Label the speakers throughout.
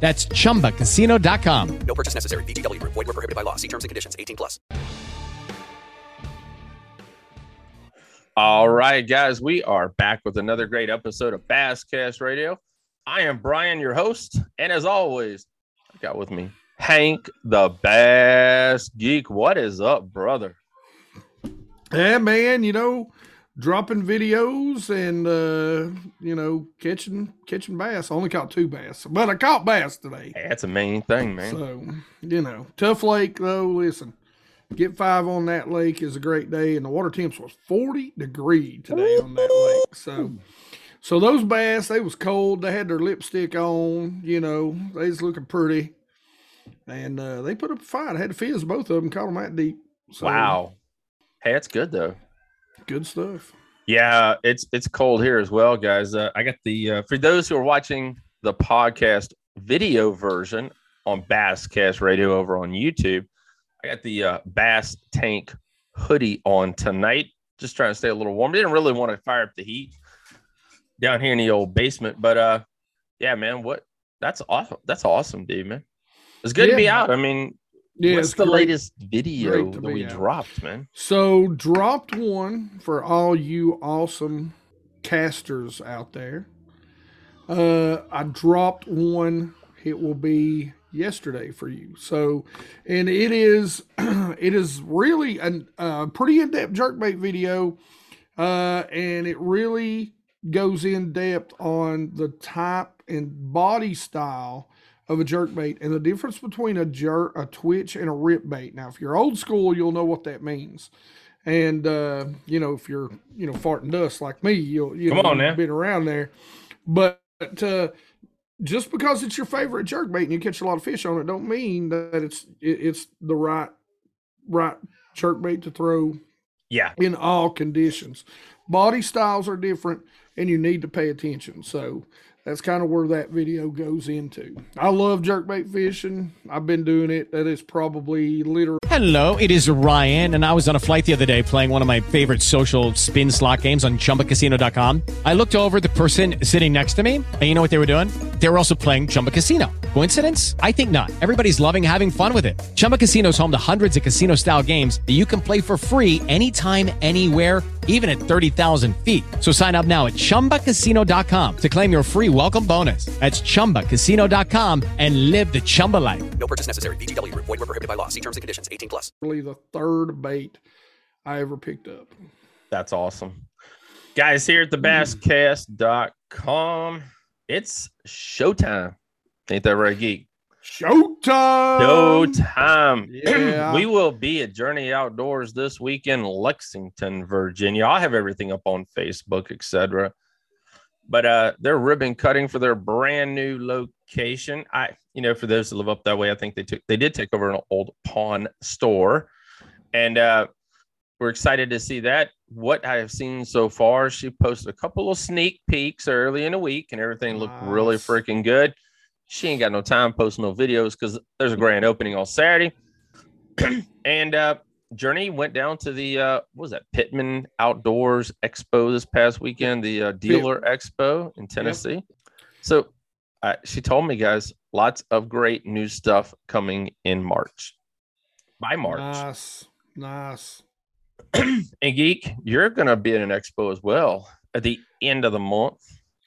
Speaker 1: That's chumbacasino.com.
Speaker 2: No purchase necessary. VGW Group. Void were prohibited by law. See terms and conditions. 18 plus.
Speaker 3: All right, guys, we are back with another great episode of Basscast Radio. I am Brian, your host, and as always, I got with me Hank, the Bass Geek. What is up, brother?
Speaker 4: Yeah, man, you know, dropping videos and uh, you know, catching catching bass. I only caught two bass, but I caught bass today.
Speaker 3: That's a main thing, man.
Speaker 4: So, you know, tough lake though. Listen, get five on that lake is a great day, and the water temps was forty degree today on that lake. So, so those bass they was cold. They had their lipstick on. You know, they was looking pretty, and uh, they put up a fight. I had to fizz both of them. Caught them that deep. So,
Speaker 3: wow. Hey, that's good though.
Speaker 4: Good stuff.
Speaker 3: Yeah, it's it's cold here as well, guys. Uh, I got the uh, for those who are watching the podcast video version on Basscast Radio over on YouTube. I got the uh, Bass Tank hoodie on tonight. Just trying to stay a little warm. Didn't really want to fire up the heat down here in the old basement, but uh, yeah, man, what? That's awesome. That's awesome, dude, man. It's good to be out. I mean,
Speaker 4: Yeah,
Speaker 3: what's the
Speaker 4: great-
Speaker 3: latest video that we
Speaker 4: out.
Speaker 3: dropped, man?
Speaker 4: So dropped one for all you awesome casters out there. Uh, I dropped one. It will be yesterday for you. So, and it is it is really a uh, pretty in depth jerkbait video, uh, and it really goes in depth on the type and body style of a jerk bait and the difference between a jerk, a twitch, and a rip bait. Now, if you're old school, you'll know what that means. And uh, you know, if you're you know farting dust like me, you'll you
Speaker 3: Come
Speaker 4: know
Speaker 3: on now.
Speaker 4: been around there. But uh, just because it's your favorite jerk bait and you catch a lot of fish on it, don't mean that it's it, it's the right right jerk bait to throw
Speaker 3: Yeah,
Speaker 4: in all conditions. Body styles are different and you need to pay attention. So that's kind of where that video goes into. I love jerkbait fishing. I've been doing it. That is probably literally
Speaker 1: Hello, it is Ryan, and I was on a flight the other day playing one of my favorite social spin slot games on chumbacasino.com. I looked over the person sitting next to me, and you know what they were doing? They were also playing Chumba Casino. Coincidence? I think not. Everybody's loving having fun with it. Chumba Casino is home to hundreds of casino style games that you can play for free anytime, anywhere, even at 30,000 feet. So sign up now at chumbacasino.com to claim your free welcome bonus. That's chumbacasino.com and live the Chumba life.
Speaker 2: No purchase necessary. VGW Group. Void were prohibited by law. See terms and conditions. 18 plus.
Speaker 4: Really the third bait I ever picked up.
Speaker 3: That's awesome. Guys, here at the basscast.com, it's showtime. Ain't that right, Geek?
Speaker 4: Showtime!
Speaker 3: No time.
Speaker 4: yeah.
Speaker 3: we will be at Journey Outdoors this weekend, Lexington, Virginia. I'll have everything up on Facebook, etc. But uh, they're ribbon cutting for their brand new location. I, you know, for those that live up that way, I think they took they did take over an old pawn store, and uh, we're excited to see that. What I have seen so far, she posted a couple of sneak peeks early in the week, and everything looked really freaking good. She ain't got no time posting no videos because there's a grand opening on Saturday. and uh, Journey went down to the uh, what was that Pittman Outdoors Expo this past weekend, the uh, Dealer Expo in Tennessee. So uh, she told me, guys, lots of great new stuff coming in March. By March,
Speaker 4: Nice. Nice.
Speaker 3: and Geek, you're gonna be at an expo as well at the end of the month.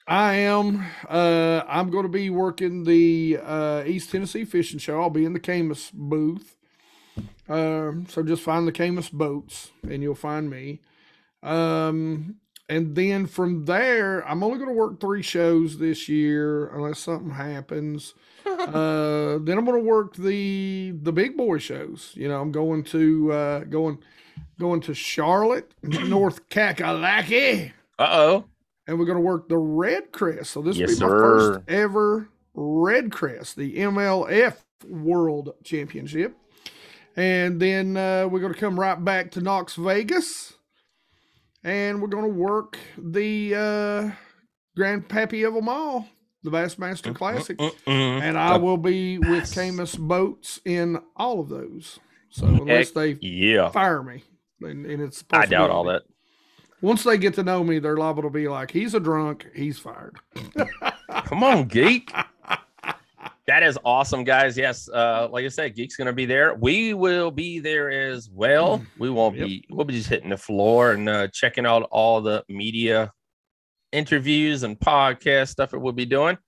Speaker 4: I am. Uh, I'm going to be working the uh, East Tennessee Fishing Show. I'll be in the Caymas booth. Um, so just find the Caymas boats and you'll find me. Um, and then from there, I'm only going to work three shows this year unless something happens. uh, then I'm going to work the the big boy shows. You know, I'm going to uh, going going to Charlotte, North Kakalaki,
Speaker 3: Uh oh.
Speaker 4: and we're going to work the REDCREST. So this
Speaker 3: Yes,
Speaker 4: will be my
Speaker 3: sir.
Speaker 4: first ever REDCREST, the MLF World Championship. And then uh, we're going to come right back to Knox Vegas. And we're going to work the uh, Grand Pappy of them all, the Bassmaster Classic. And I will be with Caymas Boats in all of those. So unless
Speaker 3: Heck
Speaker 4: they
Speaker 3: Yeah.
Speaker 4: fire me, and, and it's
Speaker 3: I doubt all that.
Speaker 4: Once they get to know me, they're liable to be like, "He's a drunk. He's fired."
Speaker 3: Come on, Geek. That is awesome, guys. Yes, uh, like I said, Geek's gonna be there. We will be there as well. We won't
Speaker 4: Yep.
Speaker 3: be. We'll be just hitting the floor and uh, checking out all the media interviews and podcast stuff that we'll be doing.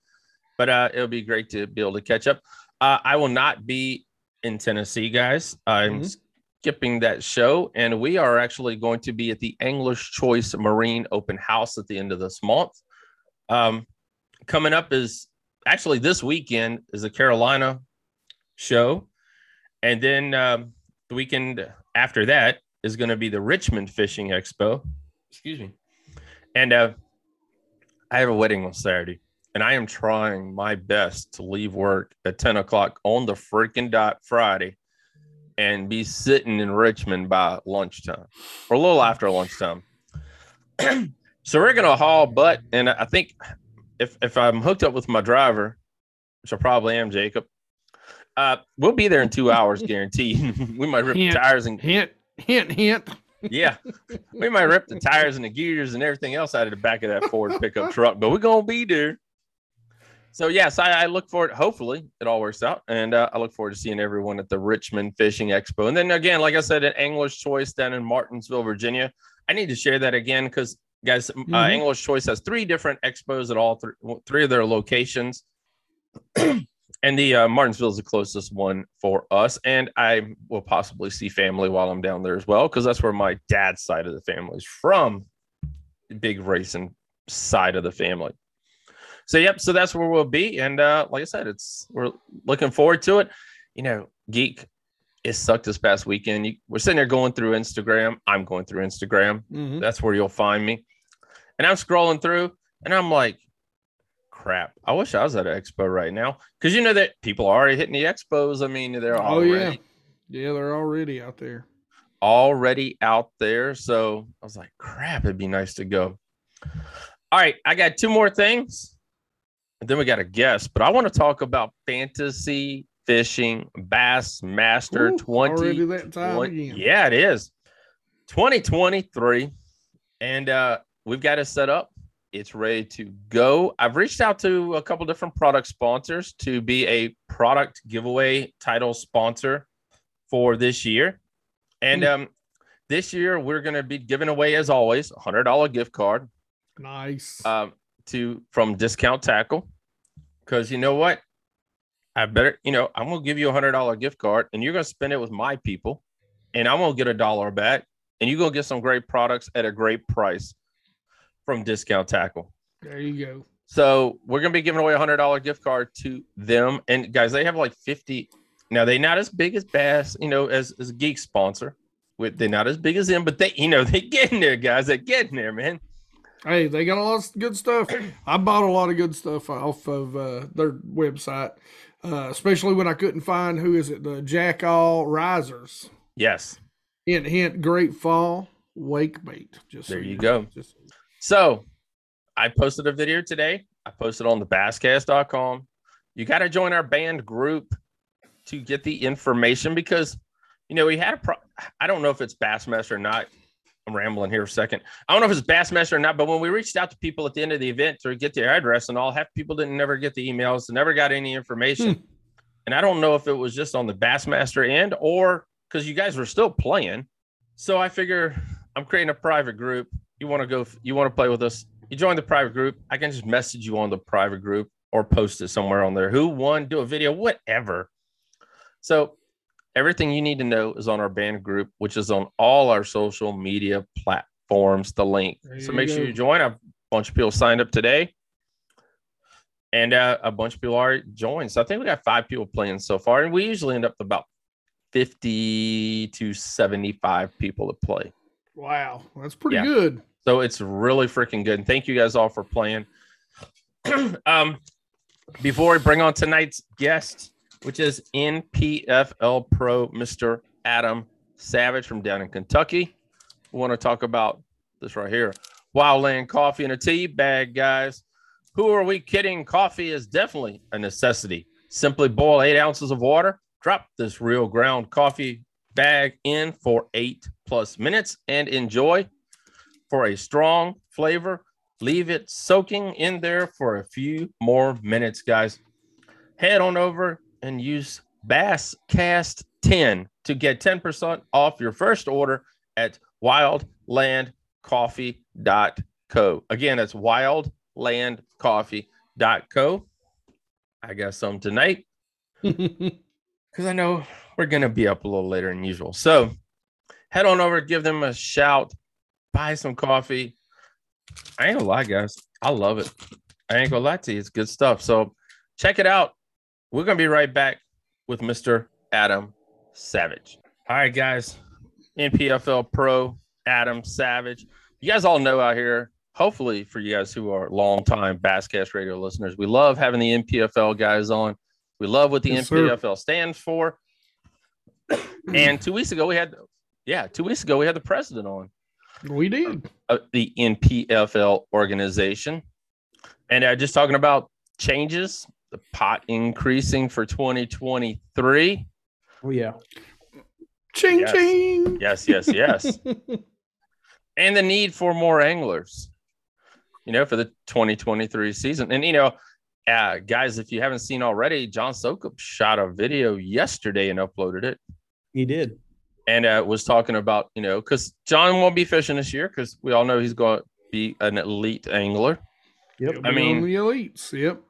Speaker 3: But uh, it'll be great to be able to catch up. Uh, I will not be in Tennessee, guys. I'm
Speaker 4: Mhm.
Speaker 3: skipping that show, and we are actually going to be at the English Choice Marine Open House at the end of this month. Um, coming up is actually this weekend is the Carolina show, and then um, the weekend after that is going to be the Richmond Fishing Expo. Excuse me, and uh, I have a wedding on Saturday, and I am trying my best to leave work at ten o'clock on the freaking dot Friday, and be sitting in Richmond by lunchtime or a little after lunchtime. so we're gonna haul butt, and I think if if I'm hooked up with my driver, which I probably am, Jacob, uh, we'll be there in two hours, guaranteed. we might rip the tires and
Speaker 4: Hint, hint, hint.
Speaker 3: yeah, we might rip the tires and the gears and everything else out of the back of that Ford pickup truck, but we're gonna be there. So yes, I, I look forward. Hopefully, it all works out, and uh, I look forward to seeing everyone at the Richmond Fishing Expo. And then again, like I said, at English Choice down in Martinsville, Virginia. I need to share that again because guys, uh,
Speaker 4: Mhm.
Speaker 3: English Choice has three different expos at all three, three of their locations. and the uh, Martinsville is the closest one for us. And I will possibly see family while I'm down there as well, because that's where my dad's side of the family is from. the Big racing side of the family. So yep, so that's where we'll be. And uh, like I said, it's we're looking forward to it. You know, geek, it sucked this past weekend. You, we're sitting there going through Instagram. I'm going through Instagram.
Speaker 4: Mhm.
Speaker 3: That's where you'll find me. And I'm scrolling through and I'm like, crap, I wish I was at an expo right now. Cause you know that people are already hitting the expos. I mean, they're
Speaker 4: Oh
Speaker 3: already,
Speaker 4: yeah, yeah. They're already out there.
Speaker 3: already out there. So I was like, crap, it'd be nice to go. All right, I got two more things. And then we got a guest, but I want to talk about fantasy fishing Bassmaster
Speaker 4: Ooh,
Speaker 3: 20
Speaker 4: already that time
Speaker 3: What-
Speaker 4: again.
Speaker 3: Yeah, it is. 2023. And uh we've got it set up. It's ready to go. I've reached out to a couple different product sponsors to be a product giveaway title sponsor for this year. And
Speaker 4: Hmm.
Speaker 3: um this year we're going to be giving away as always a $100 gift card
Speaker 4: Nice.
Speaker 3: um, to from Discount Tackle because you know what? I better, you know, I'm gonna give you a hundred dollar gift card, and you're gonna spend it with my people, and I'm gonna get a dollar back, and you're gonna get some great products at a great price from Discount Tackle.
Speaker 4: there you go.
Speaker 3: So we're gonna be giving away a hundred dollar gift card to them, and guys, they have like fifty. Now they're not as big as Bass, you know, as as a geek sponsor. With they're not as big as them, but they, you know, they getting there, guys. They're getting there, man.
Speaker 4: Hey, they got a lot of good stuff. I bought a lot of good stuff off of uh, their website, uh, especially when I couldn't find who is it the Jackall Risers.
Speaker 3: Yes.
Speaker 4: Hint, hint, great fall wake bait. Just
Speaker 3: There
Speaker 4: so
Speaker 3: you
Speaker 4: know.
Speaker 3: go.
Speaker 4: Just,
Speaker 3: So I posted a video today. I posted on the basscast.com. You got to join our band group to get the information because, you know, we had a pro- I don't know if it's Bassmaster or not. I'm rambling here for a second. I don't know if it's Bassmaster or not, but when we reached out to people at the end of the event to get their address and all, half people didn't never get the emails, and never got any information. Hmm. And I don't know if it was just on the Bassmaster end or because you guys were still playing. So I figure I'm creating a private group. You want to go, you want to play with us. You join the private group. I can just message you on the private group or post it somewhere on there. Who won, do a video, whatever. So Everything you need to know is on our band group, which is on all our social media platforms. The link. So make sure you join. A bunch of people signed up today, and uh, a bunch of people already joined. So I think we got five people playing so far, and we usually end up with about fifty to seventy-five people to play.
Speaker 4: Wow, that's pretty
Speaker 3: Yeah.
Speaker 4: good.
Speaker 3: So it's really freaking good. And thank you guys all for playing. um, before we bring on tonight's guest, which is NPFL Pro, Mr. Adam Savage from down in Kentucky, we want to talk about this right here Wildland Coffee and a Tea Bag, guys. Who are we kidding? Coffee is definitely a necessity. Simply boil eight ounces of water, drop this real ground coffee bag in for eight plus minutes, and enjoy for a strong flavor. Leave it soaking in there for a few more minutes, guys. Head on over and use Bass Cast 10 to get 10% off your first order at wildlandcoffee.co. Again, that's wildlandcoffee.co. I got some tonight because I know we're going to be up a little later than usual. So head on over, give them a shout, buy some coffee. I ain't gonna lie, guys. I love it. I ain't gonna lie to you. It's good stuff. So check it out. We're gonna be right back with Mr. Adam Savage. All right, guys. NPFL Pro Adam Savage. You guys all know out here, hopefully for you guys who are longtime Basscast radio listeners, we love having the NPFL guys on. We love what the
Speaker 4: Yes, sir.
Speaker 3: NPFL stands for. and two weeks ago, we had, yeah, two weeks ago, we had the president on
Speaker 4: we did.
Speaker 3: uh, the NPFL organization. And uh, just talking about changes, the pot increasing for 2023.
Speaker 5: Oh yeah.
Speaker 4: Ching
Speaker 3: Yes.
Speaker 4: ching.
Speaker 3: Yes, yes, yes. and the need for more anglers, you know, for the 2023 season. And, you know, uh, guys, if you haven't seen already, John Soukup shot a video yesterday and uploaded it.
Speaker 5: He did.
Speaker 3: And uh, was talking about you know because John won't be fishing this year because we all know he's going to be an elite angler.
Speaker 5: Yep.
Speaker 3: I mean-
Speaker 4: the elites. Yep.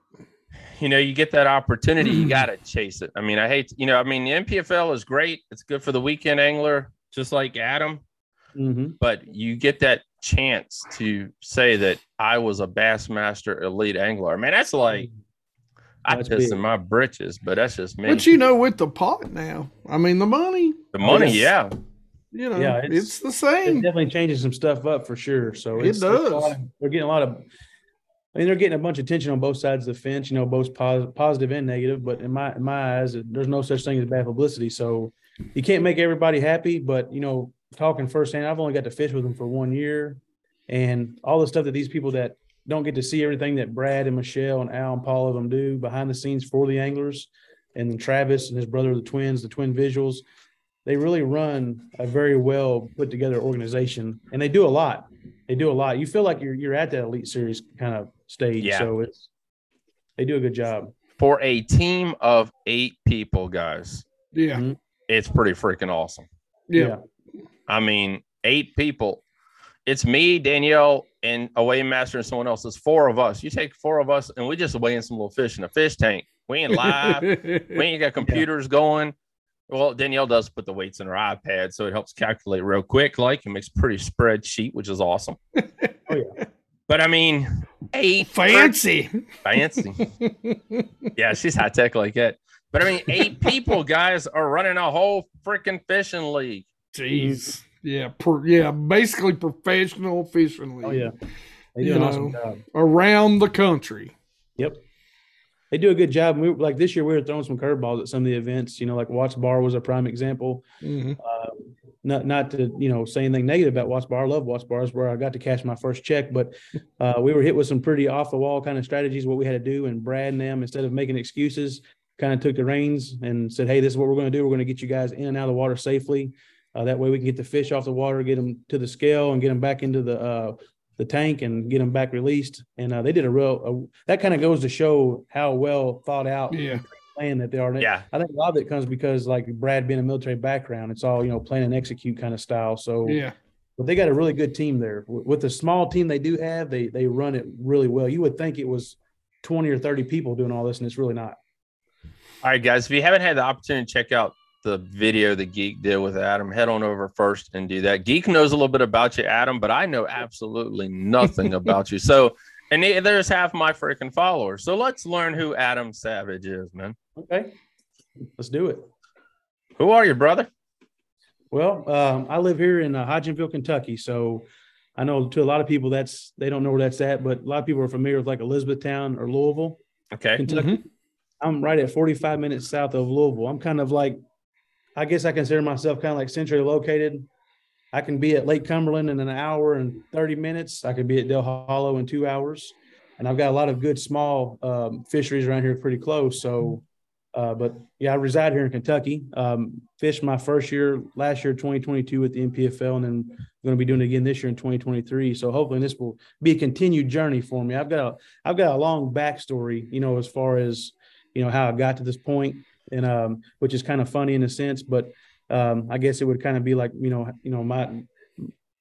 Speaker 3: You know, you get that opportunity, you got to chase it. I mean, I hate you know, I mean, the NPFL is great; it's good for the weekend angler, just like Adam.
Speaker 5: hmm
Speaker 3: But you get that chance to say that I was a Bassmaster elite angler. Man, that's like I
Speaker 5: That's
Speaker 3: pissed
Speaker 5: big.
Speaker 3: in my britches, but that's just me.
Speaker 4: But you know, with the pot now, I mean, the money,
Speaker 3: the money,
Speaker 5: yes.
Speaker 3: yeah,
Speaker 4: you know,
Speaker 5: Yeah,
Speaker 4: it's,
Speaker 5: it's-
Speaker 4: the
Speaker 5: It's
Speaker 4: same.
Speaker 5: definitely changing some stuff up for sure. So
Speaker 4: It
Speaker 5: it's, it's
Speaker 4: does.
Speaker 5: lot of- they're getting a lot of. I mean, they're getting a bunch of attention on both sides of the fence. You know, both pos- positive and negative. But in my in my eyes, there's no such thing as bad publicity. So you can't make everybody happy. But you know, talking firsthand, I've only got to fish with them for one year, and all the stuff that these people that don't get to see everything that Brad and Michelle and Al and Paul of them do behind the scenes for the anglers, and then Travis and his brother, the twins, the twin visuals. They really run a very well put together organization, and they do a lot. They do a lot. You feel like you're you're at that elite series kind of stage.
Speaker 3: Yeah.
Speaker 5: So it's they do a good job.
Speaker 3: for a team of eight people, guys,
Speaker 4: Yeah.
Speaker 5: Mhm.
Speaker 3: it's pretty freaking awesome.
Speaker 4: Yeah.
Speaker 3: I mean, eight people. It's me, Danielle, and a weigh master and someone else. Four of us. You take four of us, and we just weigh in some little fish in a fish tank. We ain't live. we ain't got computers going. Well, Danielle does put the weights in her iPad, so it helps calculate real quick. Like it makes a pretty spreadsheet, which is awesome.
Speaker 5: Oh yeah.
Speaker 3: But I mean, eight
Speaker 4: Fancy.
Speaker 3: fancy. yeah, she's high tech like that. But I mean, eight people, guys, are running a whole freaking fishing league.
Speaker 4: Jeez. Yeah. Per, yeah. Basically, professional fishing league
Speaker 5: Oh yeah. They do
Speaker 4: You
Speaker 5: an awesome job.
Speaker 4: around the country.
Speaker 5: Yep. They do a good job. We, like this year, we were throwing some curveballs at some of the events. You know, like Watts Bar was a prime example.
Speaker 4: Mhm.
Speaker 5: not not to you know say anything negative about Watts Bar. I love Watts Bar. It's where I got to cash my first check, but uh, we were hit with some pretty off the wall kind of strategies. What we had to do, and Brad and them, instead of making excuses, kind of took the reins and said, "Hey, this is what we're going to do. We're going to get you guys in and out of the water safely. Uh, that way, we can get the fish off the water, get them to the scale, and get them back into the uh, the tank and get them back released." And uh, they did a real. Uh, that kind of goes to show how well thought out
Speaker 4: Yeah.
Speaker 5: plan that they are.
Speaker 3: Yeah.
Speaker 5: I think a lot of it comes because like Brad being a military background, it's all you know plan and execute kind of style. So
Speaker 4: Yeah.
Speaker 5: but they got a really good team there. With the small team they do have, they they run it really well. You would think it was twenty or thirty people doing all this, and it's really not.
Speaker 3: All right, guys, if you haven't had the opportunity to check out the video that Geek did with Adam, head on over first and do that. Geek knows a little bit about you, Adam, but I know absolutely nothing about you. So, and he- there's half my freaking followers. So let's learn who Adam Savage is, man.
Speaker 5: Okay, let's do it.
Speaker 3: Who are you, brother?
Speaker 5: Well, um, I live here in uh, Hodgenville, Kentucky. So I know to a lot of people that's they don't know where that's at, but a lot of people are familiar with like Elizabethtown or Louisville,
Speaker 3: Okay.
Speaker 5: Kentucky. I'm right at 45 minutes south of Louisville. I'm kind of like, I guess I consider myself kind of like centrally located. I can be at Lake Cumberland in an hour and 30 minutes. I could be at Dale Hollow in two hours. And I've got a lot of good small um, fisheries around here pretty close. So, uh, but yeah, I reside here in Kentucky. Um, fished my first year last year, 2022 with the NPFL, and then going to be doing it again this year in 2023. So hopefully this will be a continued journey for me. I've got a, I've got a long backstory, you know, as far as, you know, how I got to this point and, um, which is kind of funny in a sense, but, um, I guess it would kind of be like, you know, you know, my,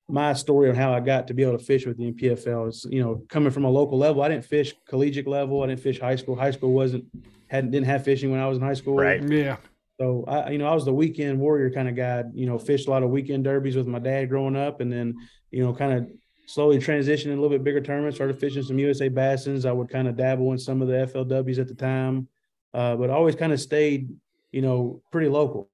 Speaker 5: my story on how I got to be able to fish with the NPFL is, you know, coming from a local level. I didn't fish collegiate level. I didn't fish high school. High school wasn't hadn't didn't have fishing when I was in high school.
Speaker 3: Right.
Speaker 4: Yeah.
Speaker 5: So I, you know, I was the weekend warrior kind of guy. You know, fished a lot of weekend derbies with my dad growing up, and then you know, kind of slowly transitioning a little bit bigger tournaments. Started fishing some USA Bassins. I would kind of dabble in some of the FLWs at the time, uh, but always kind of stayed, you know, pretty local.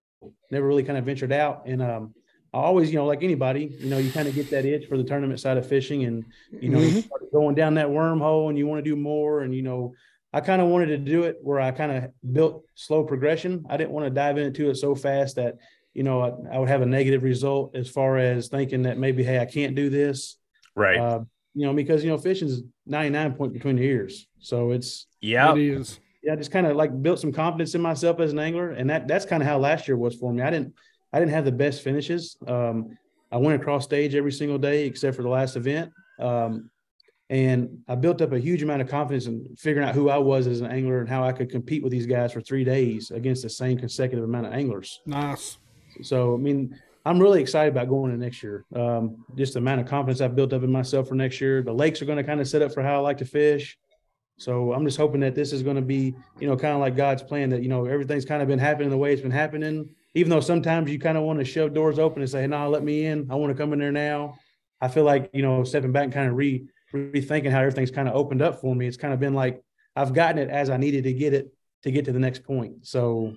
Speaker 5: Never really kind of ventured out, and um, I always, you know, like anybody, you know, you kind of get that itch for the tournament side of fishing, and you know, you start going down that wormhole, and you want to do more, and you know. I kind of wanted to do it where I kind of built slow progression. I didn't want to dive into it so fast that, you know, I, I would have a negative result as far as thinking that maybe, hey, I can't do this.
Speaker 3: Right.
Speaker 5: Uh, you know, because you know, fishing is 99 point between the ears. So it's
Speaker 3: yeah.
Speaker 4: It is.
Speaker 5: Yeah, just kind of like built some confidence in myself as an angler. And that that's kind of how last year was for me. I didn't I didn't have the best finishes. Um, I went across stage every single day except for the last event. Um, and I built up a huge amount of confidence in figuring out who I was as an angler and how I could compete with these guys for three days against the same consecutive amount of anglers.
Speaker 4: Nice.
Speaker 5: So, I mean, I'm really excited about going to next year. Um, just the amount of confidence I've built up in myself for next year. The lakes are going to kind of set up for how I like to fish. So I'm just hoping that this is going to be, you know, kind of like God's plan that, you know, everything's kind of been happening the way it's been happening. Even though sometimes you kind of want to shove doors open and say, no, nah, let me in. I want to come in there now. I feel like, you know, stepping back and kind of re rethinking how everything's kind of opened up for me. It's kind of been like I've gotten it as I needed to get it to get to the next point. So,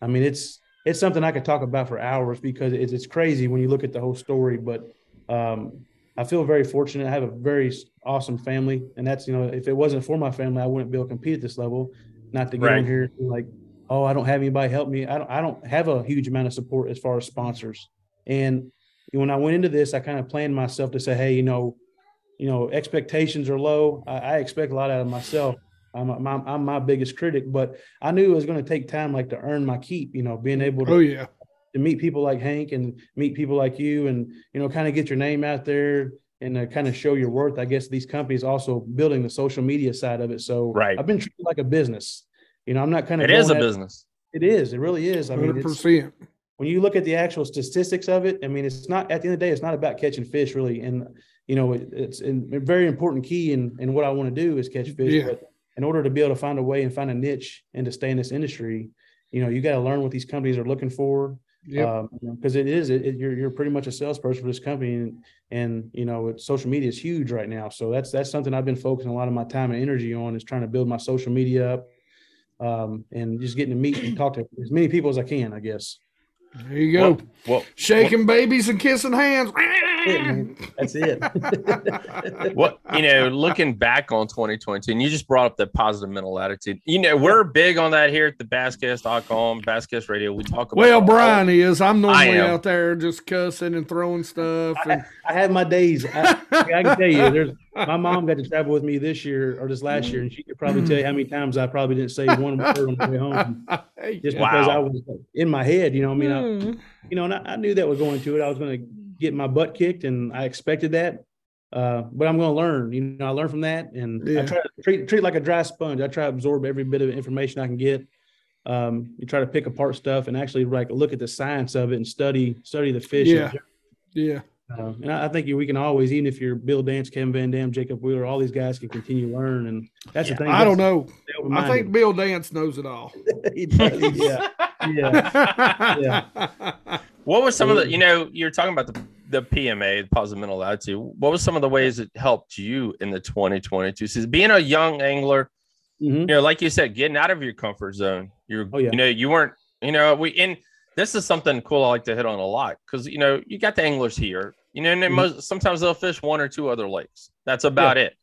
Speaker 5: I mean, it's it's something I could talk about for hours because it's it's crazy when you look at the whole story. But um, I feel very fortunate. I have a very awesome family, and that's you know, if it wasn't for my family, I wouldn't be able to compete at this level. Not to get
Speaker 3: Right.
Speaker 5: on here like, oh, I don't have anybody help me. I don't I don't have a huge amount of support as far as sponsors. And when I went into this, I kind of planned myself to say, hey, you know, you know, expectations are low. I, I expect a lot out of myself. I'm, I'm, I'm my biggest critic, but I knew it was going to take time, like to earn my keep. You know, being able to,
Speaker 4: Oh yeah.
Speaker 5: To meet people like Hank and meet people like you, and you know, kind of get your name out there and uh, kind of show your worth. I guess these companies also building the social media side of it. So
Speaker 3: Right.
Speaker 5: I've been treated like a business. You know, I'm not kind of.
Speaker 3: It is a
Speaker 5: going at-
Speaker 3: business.
Speaker 5: It is. It really is. I mean,
Speaker 4: Hundred
Speaker 5: it's,
Speaker 4: percent.
Speaker 5: when you look at the actual statistics of it, I mean, it's not at the end of the day, it's not about catching fish really. And, you know, it, it's a very important key in, in what I want to do is catch fish.
Speaker 4: Yeah.
Speaker 5: But in order to be able to find a way and find a niche and to stay in this industry, you know, you got to learn what these companies are looking for.
Speaker 4: Yep.
Speaker 5: Um, because it is, it, it- you're, you're pretty much a salesperson for this company and, and, you know, it's social media is huge right now. So that's, that's something I've been focusing a lot of my time and energy on is trying to build my social media up. Um, and just getting to meet and talk to as many people as I can, I guess.
Speaker 4: there you go.
Speaker 3: Well,
Speaker 4: Shaking babies and kissing hands.
Speaker 5: it. That's it.
Speaker 3: what you know, looking back on 2022, and you just brought up the positive mental attitude. You know, we're big on that here at the Basscast.com, Basscast Radio. We talk about
Speaker 4: Well,
Speaker 3: all-
Speaker 4: Brian is. I'm normally out there just cussing and throwing stuff. And,
Speaker 5: I have my days. I, I can tell you, there's my mom got to travel with me this year or this last year, and she could probably tell you how many times I probably didn't say one word on the way home, just because I was in my head. You know, I mean, I,
Speaker 4: Mm.
Speaker 5: you know, and I, I knew that was going to it. I was going to get my butt kicked, and I expected that. Uh, but I'm going to learn. You know, I learn from that, and
Speaker 4: Yeah.
Speaker 5: I try to treat treat like a dry sponge. I try to absorb every bit of information I can get. Um, you try to pick apart stuff and actually like look at the science of it and study study the fish.
Speaker 4: Yeah. yeah.
Speaker 5: Uh, and I, I think we can always, even if you're Bill Dance, Kevin Van Dam, Jacob Wheeler, all these guys can continue to learn. And that's
Speaker 3: Yeah.
Speaker 5: the thing.
Speaker 4: I don't know. I think Bill Dance knows it all.
Speaker 5: he does. Yeah. Yeah. Yeah.
Speaker 3: What was some of the, you know, you're talking about the, the PMA, the positive mental attitude. What was some of the ways it helped you in the 2022 season? Being a young angler,
Speaker 5: Mhm.
Speaker 3: you know, like you said, getting out of your comfort zone. You're,
Speaker 5: Oh, yeah.
Speaker 3: you know, you weren't, you know, we, and this is something cool I like to hit on a lot because, you know, you got the anglers here, you know, and then
Speaker 5: Mhm.
Speaker 3: most, sometimes they'll fish one or two other lakes. That's about it.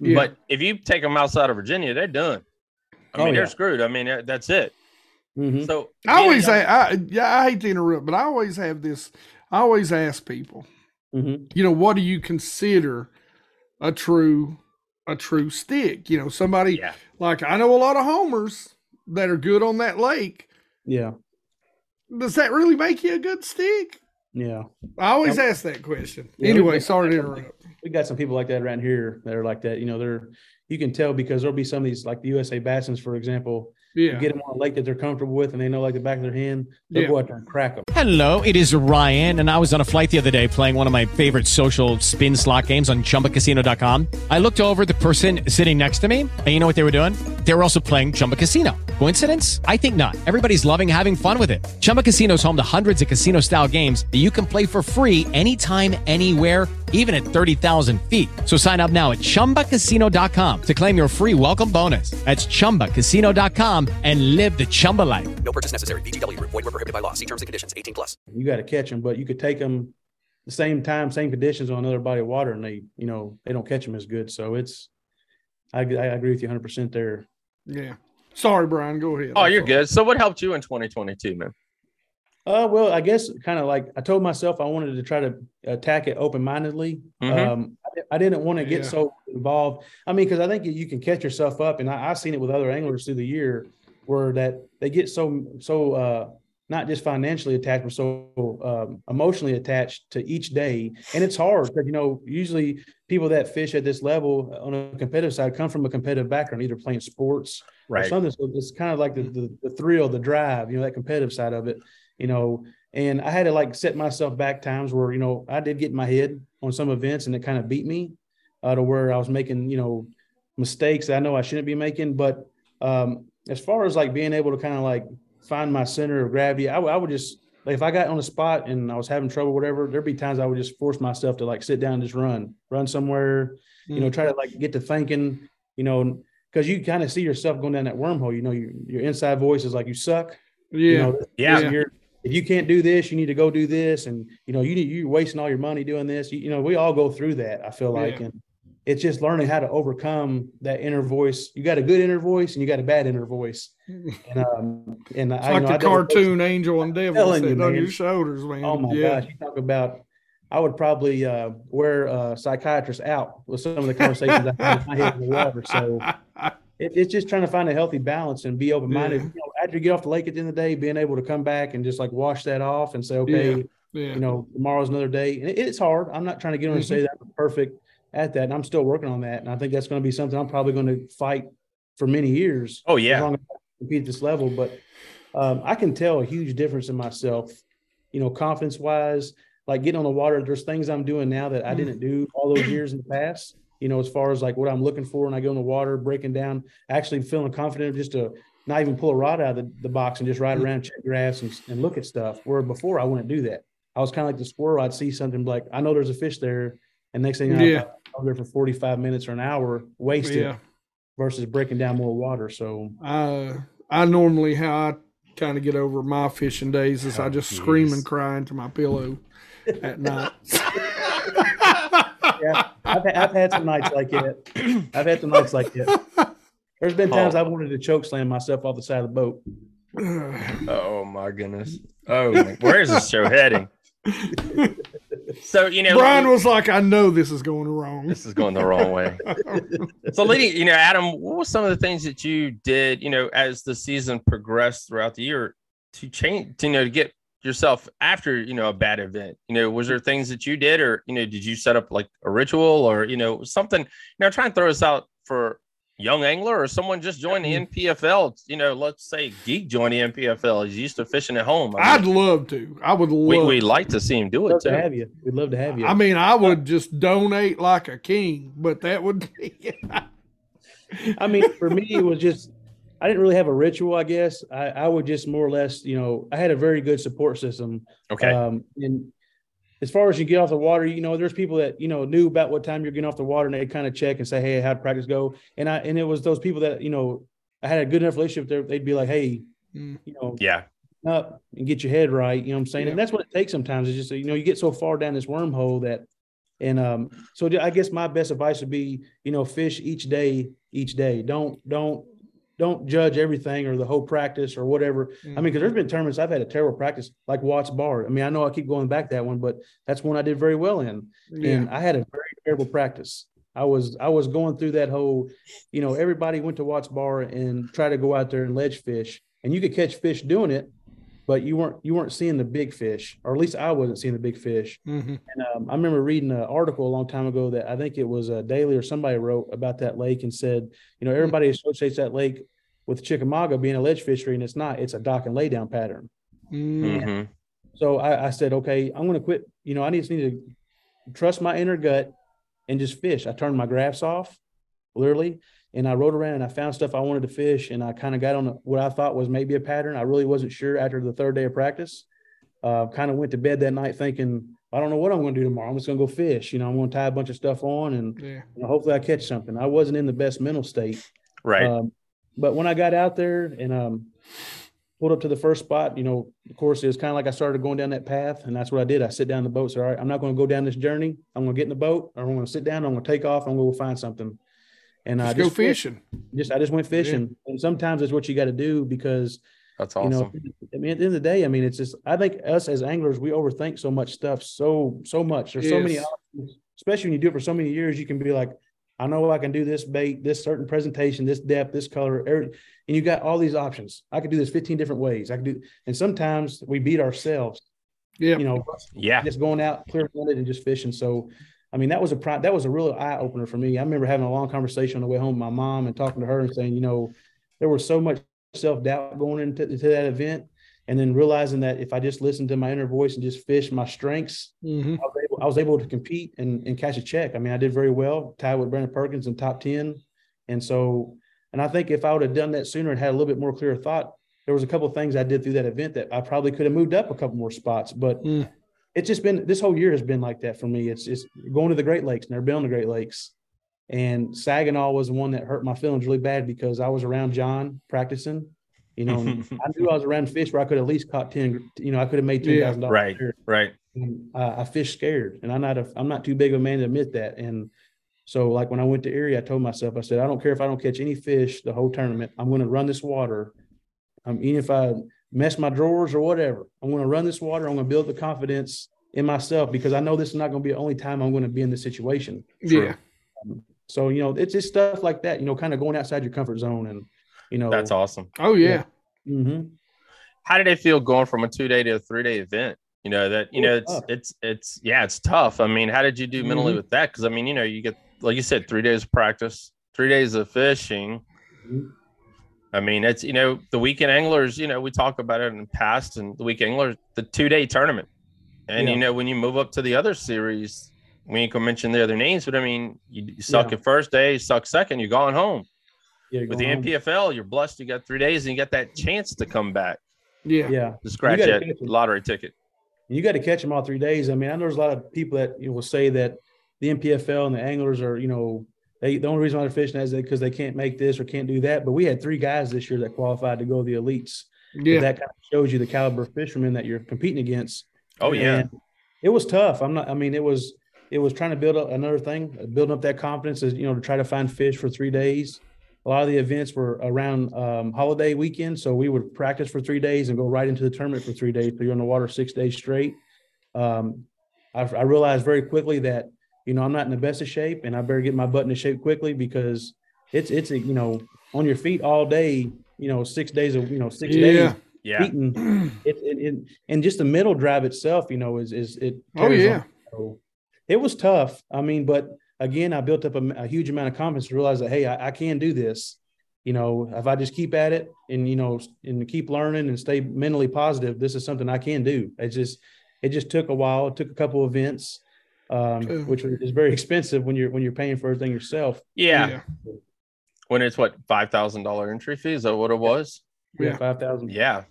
Speaker 4: Yeah.
Speaker 3: But if you take them outside of Virginia, they're done. I
Speaker 5: Oh,
Speaker 3: mean, they're screwed. I mean, that's it.
Speaker 5: Mhm.
Speaker 3: So
Speaker 4: I always say, I, yeah, I hate to interrupt, but I always have this. I always ask people,
Speaker 5: Mhm.
Speaker 4: you know, what do you consider a true, a true stick? You know, somebody
Speaker 3: yeah.
Speaker 4: like I know a lot of homers that are good on that lake.
Speaker 5: Yeah.
Speaker 4: Does that really make you a good stick?
Speaker 5: Yeah.
Speaker 4: I always ask that question.
Speaker 5: Yeah,
Speaker 4: anyway, sorry to interrupt.
Speaker 5: we got some people like that around here that are like that. You know, they're you can tell because there'll be some of these like the USA Bassins, for example. You
Speaker 4: Yeah,
Speaker 5: get them on a lake that they're comfortable with, and they know like the back of their hand. They'll
Speaker 4: Yeah.
Speaker 5: go out there and crack them.
Speaker 1: Hello, it is Ryan, and I was on a flight the other day playing one of my favorite social spin slot games on chumbacasino.com. I looked over at the person sitting next to me, and you know what they were doing? They were also playing Chumba Casino. Coincidence? I think not. Everybody's loving having fun with it. Chumba Casino is home to hundreds of casino style games that you can play for free anytime, anywhere, even at 30,000 feet. So sign up now at chumbacasino.com to claim your free welcome bonus. That's chumbacasino.com and live the Chumba life.
Speaker 2: No purchase necessary. VGW Group. Void were prohibited by law. See terms and conditions. 18 plus.
Speaker 5: You got to catch them, but you could take them the same time, same conditions on another body of water, and they, you know, they don't catch them as good. So it's, I, I agree with you 100 percent there.
Speaker 4: Yeah. Sorry, Brian. Go ahead.
Speaker 3: Oh,
Speaker 4: I'm
Speaker 3: you're
Speaker 4: sorry.
Speaker 3: good. So what helped you in 2022, man?
Speaker 5: Uh, well, I guess kind of like I told myself I wanted to try to attack it open mindedly.
Speaker 3: Mhm.
Speaker 5: Um, I, I didn't want to get
Speaker 4: Yeah.
Speaker 5: so involved. I mean, because I think you can catch yourself up, and I, I've seen it with other anglers through the year, where that they get so so uh, not just financially attached, but so um, emotionally attached to each day, and it's hard because you know usually people that fish at this level on a competitive side come from a competitive background, either playing sports or something. So it's kind of like the, the the thrill, the drive, you know, that competitive side of it, you know. And I had to like set myself back times where you know I did get in my head on some events, and it kind of beat me uh, to where I was making you know mistakes that I know I shouldn't be making. But um, as far as like being able to kind of like find my center of gravity, I, would- I would just like if I got on a spot and I was having trouble, whatever, there'd be times I would just force myself to like sit down and just run, run somewhere, you know, mm. try to like get to thinking, you know, because you kind of see yourself going down that wormhole. You know, your your inside voice is like you suck. You
Speaker 4: Yeah.
Speaker 5: know,
Speaker 3: Yeah.
Speaker 5: this- you're- if you can't do this, you need to go do this, and you know, you you're wasting all your money doing this. You, you know, we all go through that. I feel like,
Speaker 4: Yeah.
Speaker 5: and it's just learning how to overcome that inner voice. You got a good inner voice, and you got a bad inner voice. And um, and
Speaker 4: It's
Speaker 5: I, you
Speaker 4: like
Speaker 5: know,
Speaker 4: the cartoon angel and devil
Speaker 5: telling you,
Speaker 4: sitting on your shoulders, man.
Speaker 5: Oh my
Speaker 4: yeah.
Speaker 5: gosh, you talk about. I would probably uh, wear a psychiatrist out with some of the conversations I had in my head water. So it, it's just trying to find a healthy balance and be open minded.
Speaker 4: Yeah.
Speaker 5: You know, after you get off the lake at the end of the day, being able to come back and just like wash that off and say, okay,
Speaker 4: Yeah.
Speaker 5: you know, tomorrow's another day. And it, it's hard. I'm not trying to get on and
Speaker 4: Mm-hmm.
Speaker 5: say that I'm perfect at that. And I'm still working on that. And I think that's going to be something I'm probably going to fight for many years.
Speaker 3: Oh,
Speaker 5: As
Speaker 3: yeah.
Speaker 5: long as I compete at this level. But um, I can tell a huge difference in myself, you know, confidence wise, like getting on the water. There's things I'm doing now that I
Speaker 4: Mm-hmm.
Speaker 5: didn't do all those years in the past. You know, as far as like what I'm looking for when I go in the water, breaking down, actually feeling confident just to not even pull a rod out of the, the box and just ride
Speaker 4: Mm-hmm.
Speaker 5: around, check graphs and, and look at stuff. Where before I wouldn't do that. I was kind of like the squirrel. I'd see something like, I know there's a fish there. And next thing you know,
Speaker 4: Yeah.
Speaker 5: I'm there for 45 minutes or an hour wasted
Speaker 4: Yeah.
Speaker 5: versus breaking down more water. So
Speaker 4: I I normally how I kind of get over my fishing days is I oh, just scream and cry into my pillow at night.
Speaker 5: yeah, I've, had- I've had some nights like that. I've had some nights like that. There's been times
Speaker 3: Oh.
Speaker 5: I've wanted to choke slam myself off the side of the boat.
Speaker 3: Oh my goodness. Oh, where is this show heading? So you know,
Speaker 4: Brian was like, I know this is going wrong.
Speaker 3: this is going the wrong way. So, leading, you know, Adam, what were some of the things that you did, you know, as the season progressed throughout the year to change, to, you know, to get yourself after, you know, a bad event? You know, was there things that you did, or you know, did you set up like a ritual, or you know, something? You know, try and throw us out for young angler or someone just joined the NPFL. You know, let's say geek joined the NPFL. He's used to fishing at home. I
Speaker 4: I'd
Speaker 3: mean,
Speaker 4: love to. I would
Speaker 3: we,
Speaker 4: love.
Speaker 3: we'd like to see him do it
Speaker 5: love to have you. We'd love to have you.
Speaker 4: I mean, I would just donate like a king, but that would be.
Speaker 5: I mean, for me, it was just I didn't really have a ritual, I guess. I, I would just more or less, you know, I had a very good support system.
Speaker 3: Okay.
Speaker 5: Um, and as far as you get off the water, you know, there's people that, you know, knew about what time you're getting off the water and they kind of check and say, Hey, how'd practice go? And I, and it was those people that, you know, I had a good enough relationship there. They'd be like, Hey,
Speaker 4: Mm.
Speaker 5: you know,
Speaker 3: yeah.
Speaker 5: up and get your head right. You know what I'm saying?
Speaker 4: Yeah.
Speaker 5: And that's what it takes sometimes. It's just, you know, you get so far down this wormhole that, and um, so I guess my best advice would be, you know, fish each day, each day. Don't, don't, don't judge everything or the whole practice or whatever. I mean, because there's mm-hmm. been tournaments I've had a terrible practice, like Watts Bar. I mean, I know I keep going back to that one, but that's one I did very well in. And I had a very terrible practice. I was I was going through that whole, you know, everybody went to Watts Bar and try to go out there and ledge fish, and you could catch fish doing it, but you weren't you weren't seeing the big fish, or at least I wasn't seeing the big fish.
Speaker 4: Mm-hmm.
Speaker 5: And um, I remember reading an article a long time ago that I think it was a Daily or somebody wrote about that lake and said, you know, everybody associates that lake with Chickamauga being a ledge fishery, and it's not. It's a dock and laydown pattern.
Speaker 4: Mm.
Speaker 3: hmm
Speaker 5: So I, I said, okay, I'm going to quit. You know, I just need to trust my inner gut and just fish. I turned my graphs off, literally, and I rode around and I found stuff I wanted to fish, and I kind of got on a, what I thought was maybe a pattern. I really wasn't sure after the third day of practice. Uh, kind of went to bed that night thinking, I don't know what I'm going to do tomorrow. I'm just going to go fish. You know, I'm going to tie a bunch of stuff on, and
Speaker 4: Yeah.
Speaker 5: you know, hopefully I catch something. I wasn't in the best mental state.
Speaker 3: Right.
Speaker 5: Um, but when I got out there and um, pulled up to the first spot, you know, of course, it was kind of like I started going down that path, and that's what I did. I sit down in the boat. Said, "All right, I'm not going to go down this journey. I'm going to get in the boat. Or I'm going to sit down. I'm going to take off. I'm going to go find something." And I
Speaker 4: Just go
Speaker 5: just went-
Speaker 4: fishing.
Speaker 5: Just I just went fishing, and sometimes it's what you got to do because
Speaker 3: That's
Speaker 5: you
Speaker 3: awesome.
Speaker 5: know, I mean, at the end of the day, I mean, it's just I think us as anglers we overthink so much stuff, so so much. There's so many options, especially when you do it for so many years. You can be like, I know I can do this bait, this certain presentation, this depth, this color, every, and you got all these options. I could do this 15 different ways. I could do, and sometimes we beat ourselves.
Speaker 4: Yeah.
Speaker 5: You know,
Speaker 3: yeah.
Speaker 5: just going out clear handed and just fishing. So, I mean, that was a pri- that was a real eye opener for me. I remember having a long conversation on the way home with my mom and talking to her and saying, you know, there was so much self doubt going into, into that event, and then realizing that if I just listened to my inner voice and just fish my strengths,
Speaker 4: Mm-hmm.
Speaker 5: I was able, I was able to compete and, and catch a check. I mean, I did very well, tied with Brandon Perkins in top 10. And so, and I think if I would have done that sooner and had a little bit more clear thought, there was a couple of things I did through that event that I probably could have moved up a couple more spots. But
Speaker 4: Mm.
Speaker 5: It's just been this whole year has been like that for me. It's just going to the Great Lakes, never been on the Great Lakes. And Saginaw was the one that hurt my feelings really bad because I was around John practicing. You know, I knew I was around fish where I could at least caught 10, you know, I could have made
Speaker 4: Yeah.
Speaker 5: $10,000.
Speaker 3: Right. Right.
Speaker 5: and I, I fish scared, and I'm not a I'm not too big of a man to admit that. And so, like when I went to Erie, I told myself, I said, I don't care if I don't catch any fish the whole tournament. I'm going to run this water. Um, even if I mess my drawers or whatever, I'm going to run this water. I'm going to build the confidence in myself because I know this is not going to be the only time I'm going to be in this situation.
Speaker 4: Yeah.
Speaker 5: So you know, it's just stuff like that. You know, kind of going outside your comfort zone, and you know,
Speaker 3: That's awesome.
Speaker 4: Oh yeah.
Speaker 5: Mhm.
Speaker 3: How did it feel going from a two day to a three day event? You know that you know it's
Speaker 5: tough.
Speaker 3: it's it's yeah it's tough. I mean, how did you do mentally
Speaker 5: Mhm.
Speaker 3: with that? Because I mean, you know, you get like you said, three days of practice, three days of fishing.
Speaker 5: Mhm.
Speaker 3: I mean, it's you know the weekend anglers. You know, we talk about it in the past, and the weekend anglers, the two day tournament, and
Speaker 5: Yeah.
Speaker 3: you know when you move up to the other series, we ain't gonna mention the other names, but I mean, you, you suck
Speaker 5: Yeah.
Speaker 3: your first day, you suck second, you're going home.
Speaker 5: Yeah,
Speaker 3: With
Speaker 5: going
Speaker 3: the
Speaker 5: home.
Speaker 3: NPFL, you're blessed. You got three days, and you got that chance to come back
Speaker 4: Yeah.
Speaker 5: yeah.
Speaker 3: to scratch that
Speaker 5: it.
Speaker 3: lottery ticket.
Speaker 5: you got to catch them all three days. I mean, I know there's a lot of people that you know, will say that the NPFL and the anglers are, you know, they the only reason why they're fishing is because they can't make this or can't do that. But we had three guys this year that qualified to go to the elites.
Speaker 4: Yeah.
Speaker 5: That kind of shows you the caliber of fishermen that you're competing against.
Speaker 3: Oh yeah,
Speaker 5: And it was tough. I'm not. I mean, it was it was trying to build up another thing, building up that confidence, is you know, to try to find fish for three days. A lot of the events were around um, holiday weekend, so we would practice for three days and go right into the tournament for three days. So you're on the water six days straight. Um, I, I realized very quickly that you know I'm not in the best of shape, and I better get my butt into shape quickly because it's it's you know on your feet all day. You know, six days of you know six
Speaker 4: Yeah.
Speaker 5: days
Speaker 3: yeah.
Speaker 5: beating it, it, it and just the middle drive itself, you know, is is it.
Speaker 4: Oh, yeah.
Speaker 5: So it was tough. I mean, but again, I built up a, a huge amount of confidence to realize that hey, I, I can do this. You know, if I just keep at it and you know and keep learning and stay mentally positive, this is something I can do. It just it just took a while. It took a couple of events, um, which is very expensive when you're when you're paying for everything yourself.
Speaker 3: Yeah. When it's what five thousand dollar entry fee? Is that what it was?
Speaker 5: Yeah,
Speaker 4: Yeah.
Speaker 5: five thousand.
Speaker 3: Yeah.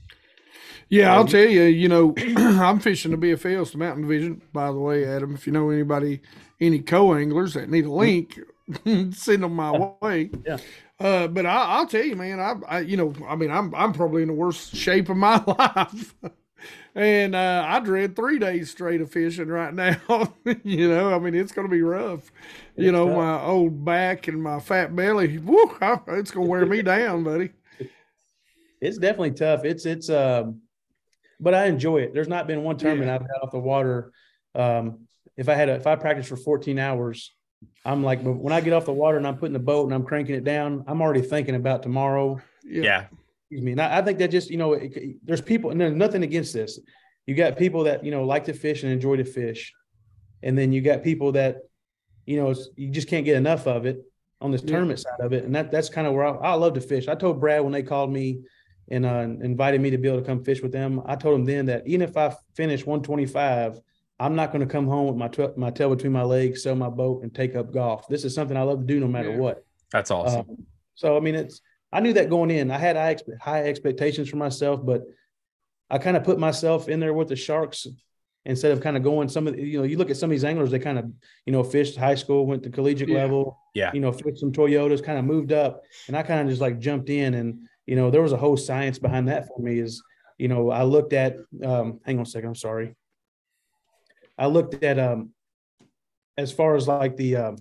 Speaker 4: Yeah,
Speaker 5: Yeah,
Speaker 4: I'll tell you, you know, I'm fishing the BFL's the Mountain Division, by the way, Adam. If you know anybody, any co anglers that need a link, send them my way.
Speaker 5: Yeah.
Speaker 4: Uh, but I, I'll tell you, man, I, I, you know, I mean, I'm, I'm probably in the worst shape of my life. And uh, I dread three days straight of fishing right now. you know, I mean, it's going to be rough. You
Speaker 5: It's
Speaker 4: know,
Speaker 5: tough.
Speaker 4: my old back and my fat belly, woo, it's going to wear me down, buddy.
Speaker 5: It's definitely tough. It's it's um, but I enjoy it. There's not been one tournament
Speaker 4: Yeah.
Speaker 5: I've had off the water. Um, if I had a, if I practiced for 14 hours, I'm like, but when I get off the water and I'm putting the boat and I'm cranking it down, I'm already thinking about tomorrow. Yeah.
Speaker 3: Yeah.
Speaker 5: Excuse me. And I, I think that just you know, it, it- there's people, and there's nothing against this. You got people that you know like to fish and enjoy to fish, and then you got people that you know it's- you just can't get enough of it on this
Speaker 4: Yeah.
Speaker 5: tournament side of it, and that that's kind of where I, I love to fish. I told Brad when they called me and uh, invited me to be able to come fish with them. I told them then that even if I finish 125, I'm not going to come home with my tw- my tail between my legs, sell my boat, and take up golf. This is something I love to do no matter
Speaker 4: Yeah.
Speaker 5: what.
Speaker 3: That's awesome.
Speaker 5: Um, so I mean, it's I knew that going in. I had high, expectations for myself, but I kind of put myself in there with the sharks instead of kind of going some of the, you know you look at some of these anglers they kind of you know fished high school went to collegiate
Speaker 4: Yeah.
Speaker 5: level
Speaker 3: Yeah.
Speaker 5: you know fished some Toyotas kind of moved up and I kind of just like jumped in and you know there was a whole science behind that for me is you know I looked at um hang on a second I'm sorry I looked at um as far as like the um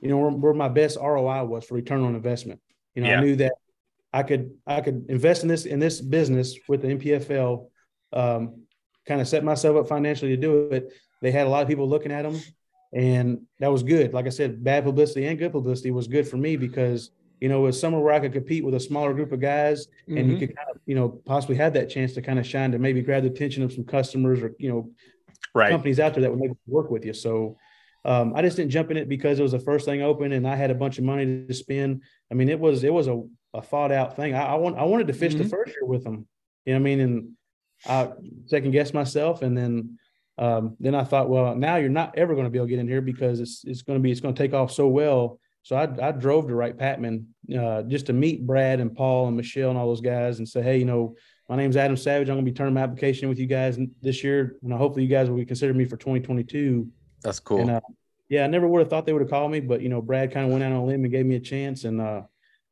Speaker 5: you know where, where my best ROI was for return on investment. You know,
Speaker 3: Yeah.
Speaker 5: I knew that I could I could invest in this in this business with the NPFL, um, kind of set myself up financially to do it. They had a lot of people looking at them, and that was good. Like I said, bad publicity and good publicity was good for me because you know it was somewhere where I could compete with a smaller group of guys, and you
Speaker 4: Mhm.
Speaker 5: could kind of you know possibly have that chance to kind of shine to maybe grab the attention of some customers or you know
Speaker 3: Right.
Speaker 5: companies out there that would maybe work with you. So um, I just didn't jump in it because it was the first thing open and I had a bunch of money to spend. I mean, it was it was a, a thought out thing. I, I want I wanted to fish the
Speaker 4: Mhm.
Speaker 5: first year with them. You know what I mean? And I second guessed myself and then um, then I thought, well, now you're not ever going to be able to get in here because it's it's going to be it's going to take off so well. So I, I drove to Wright Patman uh, just to meet Brad and Paul and Michelle and all those guys and say, hey, you know, my name's Adam Savage. I'm going to be turning my application with you guys this year, and hopefully you guys will consider me for 2022.
Speaker 3: That's cool.
Speaker 5: And uh, yeah, I never would have thought they would have called me, but you know, Brad kind of went out on a limb and gave me a chance, and uh,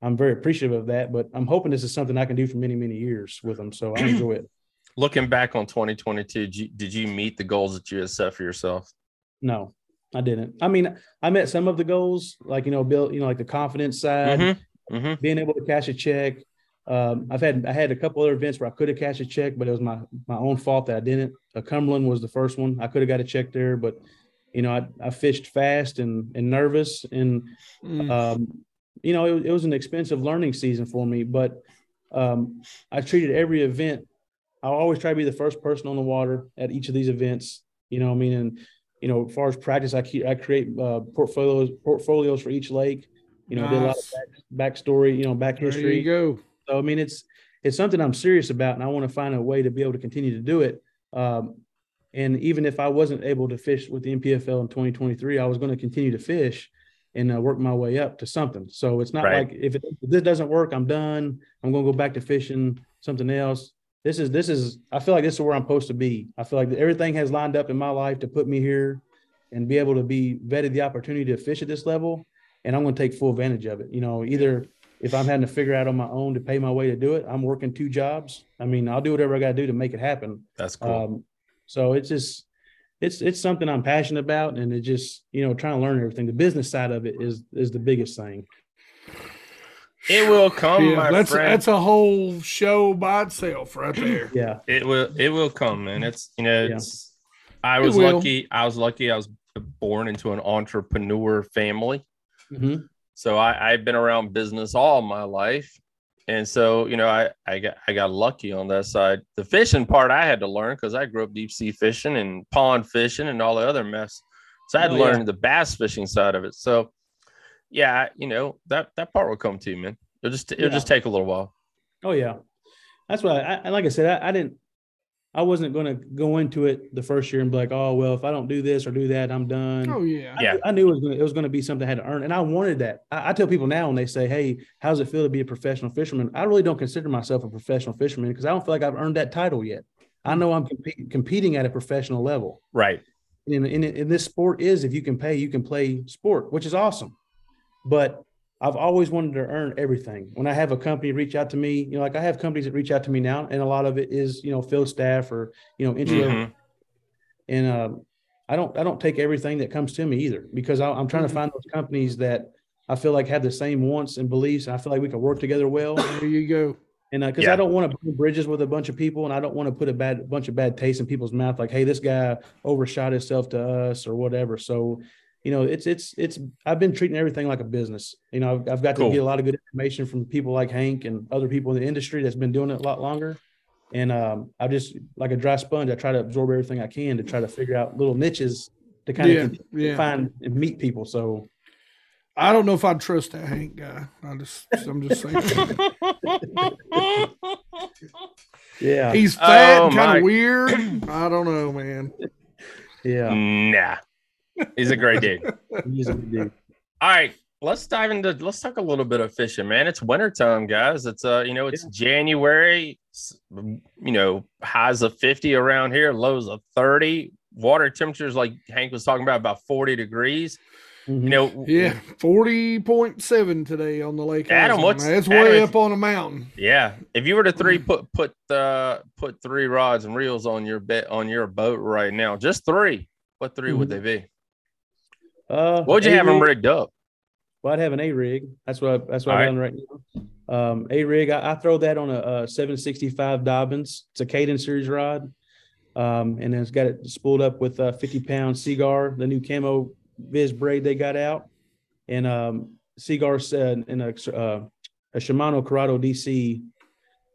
Speaker 5: I'm very appreciative of that. But I'm hoping this is something I can do for many, many years with them. So I enjoy it.
Speaker 3: Looking back on 2022, did you, did you meet the goals that you had set for yourself?
Speaker 5: No, I didn't. I mean, I met some of the goals, like you know, build, you know, like the confidence side,
Speaker 3: Mm-hmm. Mm-hmm.
Speaker 5: being able to cash a check. Um, I've had I had a couple other events where I could have cashed a check, but it was my my own fault that I didn't. Uh, Cumberland was the first one. I could have got a check there, but you know, I, I fished fast and and nervous, and
Speaker 4: Mm.
Speaker 5: um, you know, it, it was an expensive learning season for me. But um, I treated every event. I always try to be the first person on the water at each of these events. You know, I mean, and you know, as far as practice, I keep I create uh, portfolios portfolios for each lake. You know, I did a lot of back, backstory, you know, back
Speaker 4: There
Speaker 5: history.
Speaker 4: you go.
Speaker 5: So I mean, it's it's something I'm serious about, and I want to find a way to be able to continue to do it. Um, and even if I wasn't able to fish with the NPFL in 2023, I was going to continue to fish and uh, work my way up to something. So it's not
Speaker 3: Right.
Speaker 5: like if, it, if this doesn't work, I'm done. I'm going to go back to fishing something else. This is this is I feel like this is where I'm supposed to be. I feel like everything has lined up in my life to put me here and be able to be vetted the opportunity to fish at this level. And I'm going to take full advantage of it. You know, either if I'm having to figure out on my own to pay my way to do it, I'm working two jobs. I mean, I'll do whatever I got to do to make it happen.
Speaker 3: That's cool.
Speaker 5: Um, so it's just, it's it's something I'm passionate about, and it just you know trying to learn everything. The business side of it is is the biggest thing.
Speaker 3: it will come,
Speaker 4: yeah,
Speaker 3: my
Speaker 4: that's
Speaker 3: friend.
Speaker 4: that's a whole show by itself right there.
Speaker 5: Yeah,
Speaker 3: It will. It will come, man. It's you know.
Speaker 5: Yeah.
Speaker 3: It's. I was
Speaker 4: will.
Speaker 3: lucky. I was lucky. I was born into an entrepreneur family.
Speaker 5: Mhm.
Speaker 3: So I, I've been around business all my life. And so, you know, I, I got I got lucky on that side. The fishing part I had to learn because I grew up deep sea fishing and pond fishing and all the other mess. So I had
Speaker 5: Oh,
Speaker 3: to
Speaker 5: yeah.
Speaker 3: the bass fishing side of it. So yeah, you know, that that part will come to you, man. It'll just it'll
Speaker 5: Yeah.
Speaker 3: just take a little while.
Speaker 5: Oh yeah, that's why. I, I like I said, I, I didn't. I wasn't going to go into it the first year and be like, oh well, if I don't do this or do that, I'm done.
Speaker 4: Oh yeah.
Speaker 5: I,
Speaker 3: Yeah.
Speaker 5: I knew it was gonna, it was going to be something I had to earn, and I wanted that. I, I tell people now when they say, "Hey, how does it feel to be a professional fisherman?" I really don't consider myself a professional fisherman because I don't feel like I've earned that title yet. I know I'm compete, competing at a professional level.
Speaker 3: Right.
Speaker 5: And in, in, in this sport is if you can pay, you can play sport, which is awesome. But I've always wanted to earn everything. When I have a company reach out to me, you know, like I have companies that reach out to me now, and a lot of it is, you know, field staff or, you know, entry level.
Speaker 3: Mhm.
Speaker 5: And um, I don't, I don't take everything that comes to me either because I, I'm trying to find those companies that I feel like have the same wants and beliefs, and I feel like we can work together well.
Speaker 4: There you go.
Speaker 5: And because
Speaker 3: Yeah.
Speaker 5: I don't want to burn bridges with a bunch of people, and I don't want to put a bad bunch of bad taste in people's mouth, like, "Hey, this guy overshot himself to us" or whatever. So, you know, it's it's it's. I've been treating everything like a business. You know, I've, I've got
Speaker 3: Cool.
Speaker 5: to get a lot of good information from people like Hank and other people in the industry that's been doing it a lot longer. And um, I just like a dry sponge. I try to absorb everything I can to try to figure out little niches to kind
Speaker 4: Yeah,
Speaker 5: of
Speaker 4: yeah.
Speaker 5: find and meet people. So
Speaker 4: I don't know if I'd trust that Hank guy. I just, I'm just saying.
Speaker 5: yeah,
Speaker 4: He's fat
Speaker 3: Oh,
Speaker 4: and kind of weird. I don't know, man.
Speaker 5: yeah,
Speaker 3: Nah. He's a great dude.
Speaker 5: he's a good dude.
Speaker 3: All right, let's dive into let's talk a little bit of fishing, man. It's wintertime, guys. It's uh, you know, it's January, s- you know, highs of 50 around here, lows of 30. Water temperatures, like Hank was talking about, about 40 degrees.
Speaker 5: Mhm.
Speaker 3: You know,
Speaker 4: Yeah, forty point seven today on the lake.
Speaker 3: Adam,
Speaker 4: Haslam.
Speaker 3: what's-
Speaker 4: That's
Speaker 3: Adam,
Speaker 4: way
Speaker 3: if-
Speaker 4: up on a mountain.
Speaker 3: yeah. If you were to three put put uh put three rods and reels on your bet on your boat right now, just three, what 3 would
Speaker 4: Mm-hmm.
Speaker 3: they be?
Speaker 5: Uh,
Speaker 3: What would you have them rigged up?
Speaker 5: Well, I'd have an A rig. That's what I, that's what
Speaker 3: All
Speaker 5: I'm doing right now. Um, A rig. I, I throw that on a, a 765 Dobbyns. It's a Cadence series rod, um, and then it's got it spooled up with a 50 pound Seaguar, the new camo Viz braid they got out, and um, Seaguar said in a uh, a Shimano Curado DC.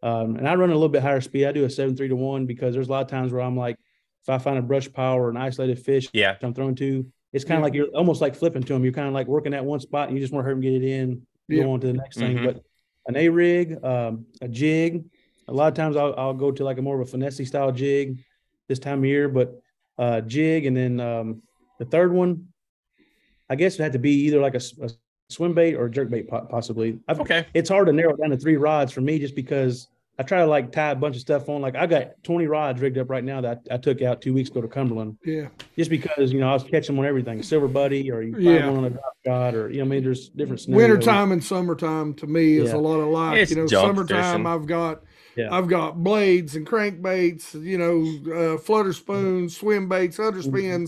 Speaker 5: Um, and I run a little bit higher speed. I do a seven three to one because there's a lot of times where I'm like, if I find a brush pile or an isolated fish,
Speaker 3: Yeah.
Speaker 5: I'm throwing to. It's kind of like you're almost like flipping to them. You're kind of like working at one spot and you just want to hurry and get it in,
Speaker 4: Yeah.
Speaker 5: go on to the next thing.
Speaker 3: Mhm.
Speaker 5: But an A rig, um, a jig. A lot of times I'll, I'll go to like a more of a finesse style jig this time of year, but uh, jig. And then um, the third one, I guess it had to be either like a swim bait or a jerk bait possibly. I've,
Speaker 3: Okay.
Speaker 5: It's hard to narrow down to three rods for me just because I try to like tie a bunch of stuff on. Like I got 20 rods rigged up right now that I, I took out two weeks ago to Cumberland
Speaker 4: Yeah,
Speaker 5: just because you know I was catching them on everything, silver buddy, or you find
Speaker 4: Yeah.
Speaker 5: one on a drop shot, or you know, I mean, there's different scenarios.
Speaker 4: wintertime and summertime to me is
Speaker 5: Yeah.
Speaker 4: a lot of like
Speaker 3: It's
Speaker 4: you know summertime.
Speaker 3: fishing.
Speaker 4: I've got
Speaker 5: Yeah.
Speaker 4: I've got blades and crankbaits, you know, uh, flutter spoons, swim baits,
Speaker 5: Mm-hmm.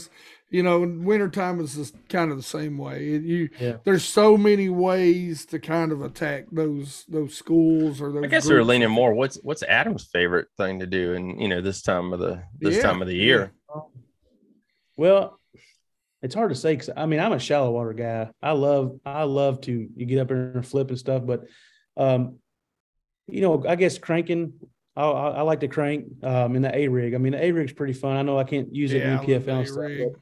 Speaker 4: Underspins. You know, and wintertime is just kind of the same way. You
Speaker 5: Yeah.
Speaker 4: there's so many ways to kind of attack those those schools or those.
Speaker 3: I guess we were leaning more. What's what's Adam's favorite thing to do? And you know, this time of the this
Speaker 4: Yeah,
Speaker 3: time of the year.
Speaker 5: Well, it's hard to say because I mean I'm a shallow water guy. I love I love to you get up there and flip and stuff, but um, you know I guess cranking. I, I, I like to crank um, in the A rig. I mean the A rig's pretty fun. I know I can't use it
Speaker 4: Yeah,
Speaker 5: in PFL and stuff, but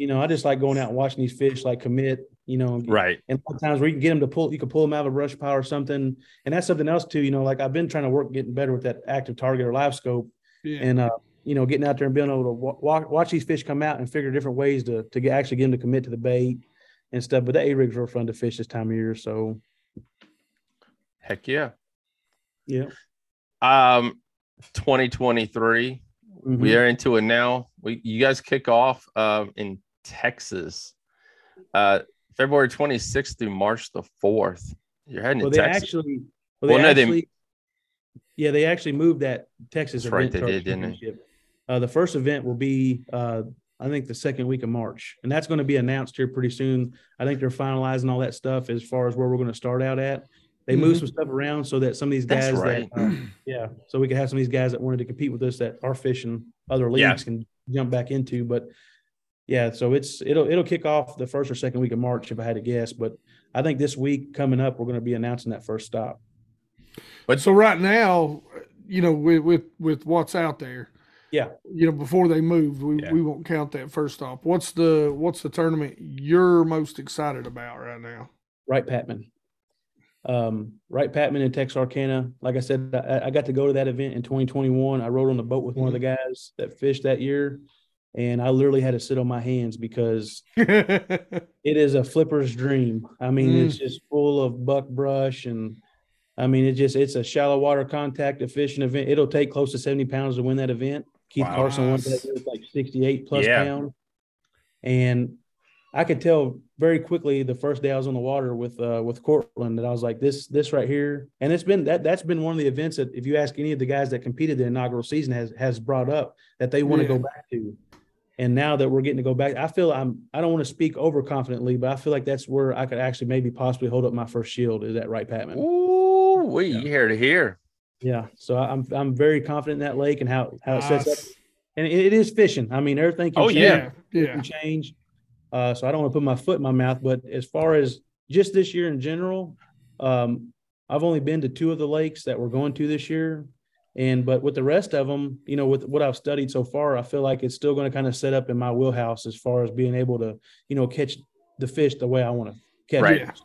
Speaker 5: you know I just like going out and watching these fish like commit. You know,
Speaker 3: Right.
Speaker 5: and sometimes where you can get them to pull, you can pull them out of a brush pile or something. And that's something else too. You know, like I've been trying to work getting better with that active target or live scope,
Speaker 4: Yeah.
Speaker 5: and uh, you know, getting out there and being able to wa- wa- watch these fish come out and figure different ways to to get actually get them to commit to the bait and stuff. But the A rigs are fun to fish this time of year. So
Speaker 3: Heck yeah.
Speaker 5: yeah,
Speaker 3: Um, 2023.
Speaker 5: Mhm.
Speaker 3: We are into it now. We you guys kick off um in Texas, uh, February 26th through March the 4th. You're heading
Speaker 5: well,
Speaker 3: to
Speaker 5: they
Speaker 3: Texas.
Speaker 5: actually, well, they
Speaker 3: Well, no, they-
Speaker 5: yeah, they actually moved that Texas
Speaker 3: That's right,
Speaker 5: event.
Speaker 3: they did, didn't they?
Speaker 5: Uh, the first event will be, uh, I think, the second week of March, and that's going to be announced here pretty soon. I think they're finalizing all that stuff as far as where we're going to start out at. They moved some stuff around so that some of these guys
Speaker 3: right.
Speaker 5: that, uh, yeah, so we can have some of these guys that wanted to compete with us that are fishing other
Speaker 3: Yeah.
Speaker 5: leagues can jump back into. But yeah, so it's it'll it'll kick off the first or second week of March if I had to guess. But I think this week coming up, we're going to be announcing that first stop.
Speaker 3: But
Speaker 4: so right now, you know, with with with what's out there,
Speaker 5: Yeah.
Speaker 4: you know, before they moved, we,
Speaker 3: Yeah.
Speaker 4: we won't count that first stop. What's the what's the tournament you're most excited about right now?
Speaker 5: Right, Patman. Um, Wright Patman in Texarkana. Like I said, I, I got to go to that event in 2021. I rode on the boat with one of the guys that fished that year, and I literally had to sit on my hands because it is a flipper's dream. I mean,
Speaker 4: Mm.
Speaker 5: it's just full of buck brush and I mean, it just it's a shallow water contact efficient event. It'll take close to 70 pounds to win that event. Keith
Speaker 3: Wow.
Speaker 5: Carson won that like 68 plus
Speaker 3: Yeah.
Speaker 5: pounds. And I could tell very quickly the first day I was on the water with uh with Cortland that I was like, this this right here. And it's been that that's been one of the events that if you ask any of the guys that competed the inaugural season has has brought up that they want to
Speaker 4: Yeah.
Speaker 5: go back to. And now that we're getting to go back, I feel I'm I don't want to speak overconfidently, but I feel like that's where I could actually maybe possibly hold up my first shield is that Wright Patman.
Speaker 3: Ooh, we you hear to hear.
Speaker 5: Yeah. So I- I'm I'm very confident in that lake and how how it sets up. And it, it is fishing. I mean, everything can
Speaker 3: Oh,
Speaker 5: change.
Speaker 3: yeah.
Speaker 4: yeah, yeah.
Speaker 5: can change. Uh, so I don't want to put my foot in my mouth, but as far as just this year in general, um, I've only been to two of the lakes that we're going to this year. And but with the rest of them, you know, with what I've studied so far, I feel like it's still going to kind of set up in my wheelhouse as far as being able to, you know, catch the fish the way I want to catch
Speaker 3: Right.
Speaker 5: it.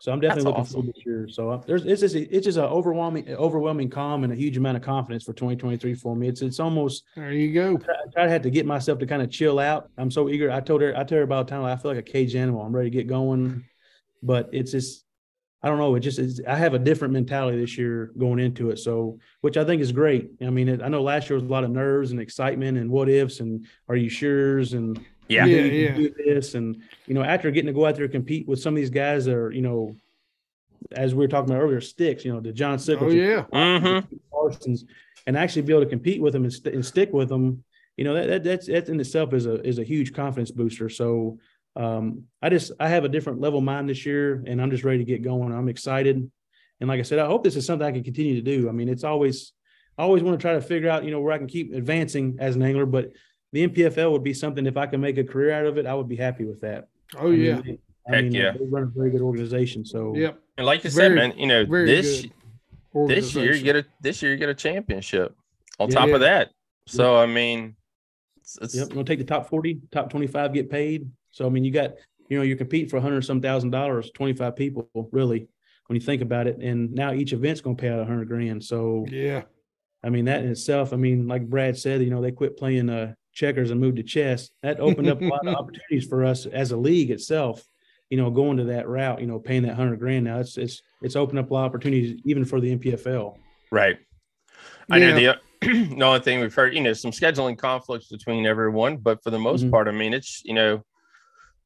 Speaker 5: So I'm definitely
Speaker 3: That's
Speaker 5: looking
Speaker 3: awesome.
Speaker 5: forward to this year. So uh, there's it's just it's just an overwhelming overwhelming calm and a huge amount of confidence for 2023 for me. It's it's almost
Speaker 4: There you go.
Speaker 5: I try to to get myself to kind of chill out. I'm so eager. I told her, I tell her about time. I feel like a cage animal. I'm ready to get going, but it's just, I don't know. It just is. I have a different mentality this year going into it. So, which I think is great. I mean, it, I know last year was a lot of nerves and excitement and what ifs and are you sure's and
Speaker 3: Yeah.
Speaker 4: Yeah,
Speaker 5: you
Speaker 4: yeah.
Speaker 5: do this and you know after getting to go out there and compete with some of these guys that are you know, as we were talking about earlier, sticks. You know, the John Sickles,
Speaker 4: Oh yeah.
Speaker 3: Mm-hmm.
Speaker 5: Parsons, and actually be able to compete with them and, st- and stick with them, you know, that, that that's that in itself is a is a huge confidence booster. So um, I just I have a different level of mind this year, and I'm just ready to get going. I'm excited, and like I said, I hope this is something I can continue to do. I mean, it's always I always want to try to figure out, you know, where I can keep advancing as an angler, but the NPFL would be something if I can make a career out of it, I would be happy with that.
Speaker 4: Oh
Speaker 5: I
Speaker 4: yeah.
Speaker 5: they- I
Speaker 3: Heck
Speaker 5: mean,
Speaker 3: yeah.
Speaker 5: they run a very good organization. So
Speaker 4: Yep.
Speaker 3: And like you
Speaker 4: Very-
Speaker 3: said, man, you know, this this year you get a this year you get a championship on
Speaker 5: Yeah.
Speaker 3: top
Speaker 4: Yeah.
Speaker 3: of that. So I mean, it's, it's
Speaker 5: Yep, we'll take the top 40, top 25 get paid. So I mean, you got, you know, you're competing for a hundred some thousand dollars, 25 people, really, when you think about it. And now each event's gonna pay out a hundred grand. So
Speaker 4: Yeah.
Speaker 5: I mean, that in itself, I mean, like Brad said, you know, they quit playing uh checkers and moved to chess. That opened up a lot of opportunities for us as a league itself, you know, going to that route, you know, paying that hundred grand. Now it's it's it's opened up a lot of opportunities even for the NPFL.
Speaker 3: right. I know the the only thing we've heard, you know, some scheduling conflicts between everyone, but for the most
Speaker 5: Mhm.
Speaker 3: part, I mean, it's you know,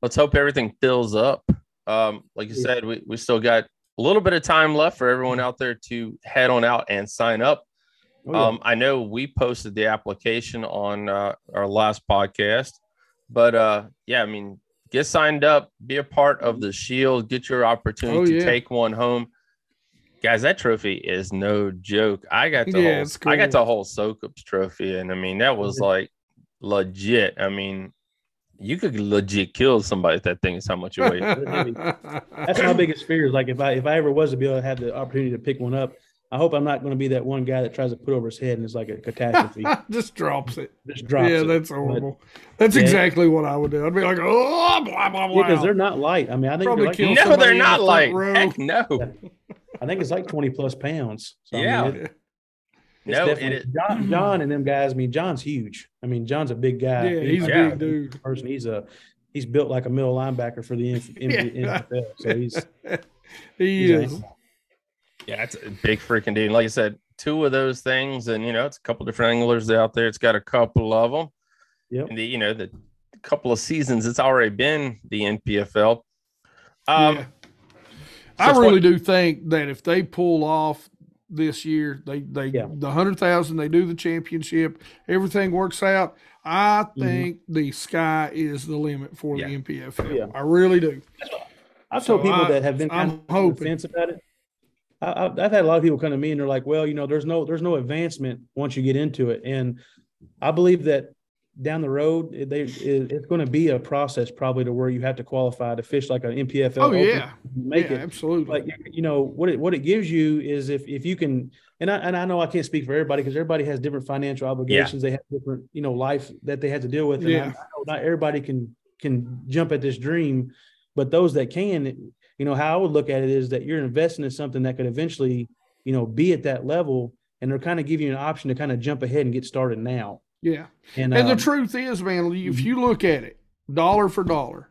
Speaker 3: let's hope everything fills up. Um, like you
Speaker 5: Yeah.
Speaker 3: said, we, we still got a little bit of time left for everyone out there to head on out and sign up.
Speaker 5: Oh, yeah.
Speaker 3: Um, I know we posted the application on uh, our last podcast, but uh, yeah, I mean, get signed up, be a part of the Shield, get your opportunity
Speaker 4: Oh,
Speaker 3: to take one home. Guys, that trophy is no joke. I got the
Speaker 4: Yeah,
Speaker 3: whole,
Speaker 4: it's
Speaker 3: I got
Speaker 4: cool.
Speaker 3: the whole Soukup's trophy, and I mean that was
Speaker 5: Yeah.
Speaker 3: like legit. I mean, you could legit kill somebody with that thing. Is how much it weighs.
Speaker 5: That's my biggest fear is like if I if I ever was to be able to have the opportunity to pick one up, I hope I'm not going to be that one guy that tries to put over his head and it's like a catastrophe.
Speaker 4: Just drops it.
Speaker 5: Just drops
Speaker 4: yeah,
Speaker 5: it.
Speaker 4: that's
Speaker 5: But-
Speaker 4: horrible. that's
Speaker 5: Yeah.
Speaker 4: exactly what I would do. I'd be like, oh, blah blah blah.
Speaker 5: Yeah, because they're not light. I mean, I think
Speaker 4: Probably
Speaker 5: they're like,
Speaker 4: kill
Speaker 3: no, they're
Speaker 4: in the
Speaker 3: not
Speaker 4: front
Speaker 3: like
Speaker 4: row.
Speaker 3: heck no.
Speaker 5: I think it's like 20 plus pounds. So, I mean,
Speaker 3: Yeah.
Speaker 5: it- it's
Speaker 3: No, it
Speaker 5: definitely-
Speaker 3: is.
Speaker 5: John, John and them guys. I mean, John's huge. I mean, John's a big guy.
Speaker 4: Yeah, he's a big dude.
Speaker 5: person. He's a he's built like a middle linebacker for the N- N-
Speaker 4: Yeah.
Speaker 5: NFL. So he's
Speaker 4: He
Speaker 5: he's a-
Speaker 4: is.
Speaker 3: Yeah, it's a big freaking dude. Like I said, two of those things, and you know, it's a couple different anglers out there. It's got a couple of them.
Speaker 5: Yep.
Speaker 3: And the, you know, the couple of seasons it's already been the NPFL. Um,
Speaker 4: yeah.
Speaker 3: so
Speaker 4: I really
Speaker 3: what-
Speaker 4: do think that if they pull off this year, they they
Speaker 5: Yeah.
Speaker 4: the hundred thousand, they do the championship, everything works out. I mm-hmm. think the sky is the limit for
Speaker 3: Yeah.
Speaker 4: the NPFL.
Speaker 5: Yeah.
Speaker 4: I really do.
Speaker 5: I've
Speaker 4: So
Speaker 5: told people
Speaker 4: I-
Speaker 5: that have been
Speaker 4: I'm
Speaker 5: kind of on fence about it. I, I've, I've had a lot of people come to me and they're like, "Well, you know, there's no there's no advancement once you get into it," and I believe that down the road, it, they, it, it's going to be a process probably to where you have to qualify to fish like an NPFL.
Speaker 4: Oh yeah,
Speaker 5: make
Speaker 4: yeah,
Speaker 5: it.
Speaker 4: absolutely.
Speaker 5: Like you know what it what it gives you is if if you can and I and I know I can't speak for everybody because everybody has different financial obligations. They have different you know life that they have to deal with. And
Speaker 4: Yeah.
Speaker 5: I know not everybody can can jump at this dream, but those that can, you you know, how I would look at it is that you're investing in something that could eventually, you know, be at that level, and they're kind of giving you an option to kind of jump ahead and get started now.
Speaker 4: Yeah.
Speaker 5: And,
Speaker 4: And the
Speaker 5: um,
Speaker 4: truth is, man, if you look at it dollar for dollar,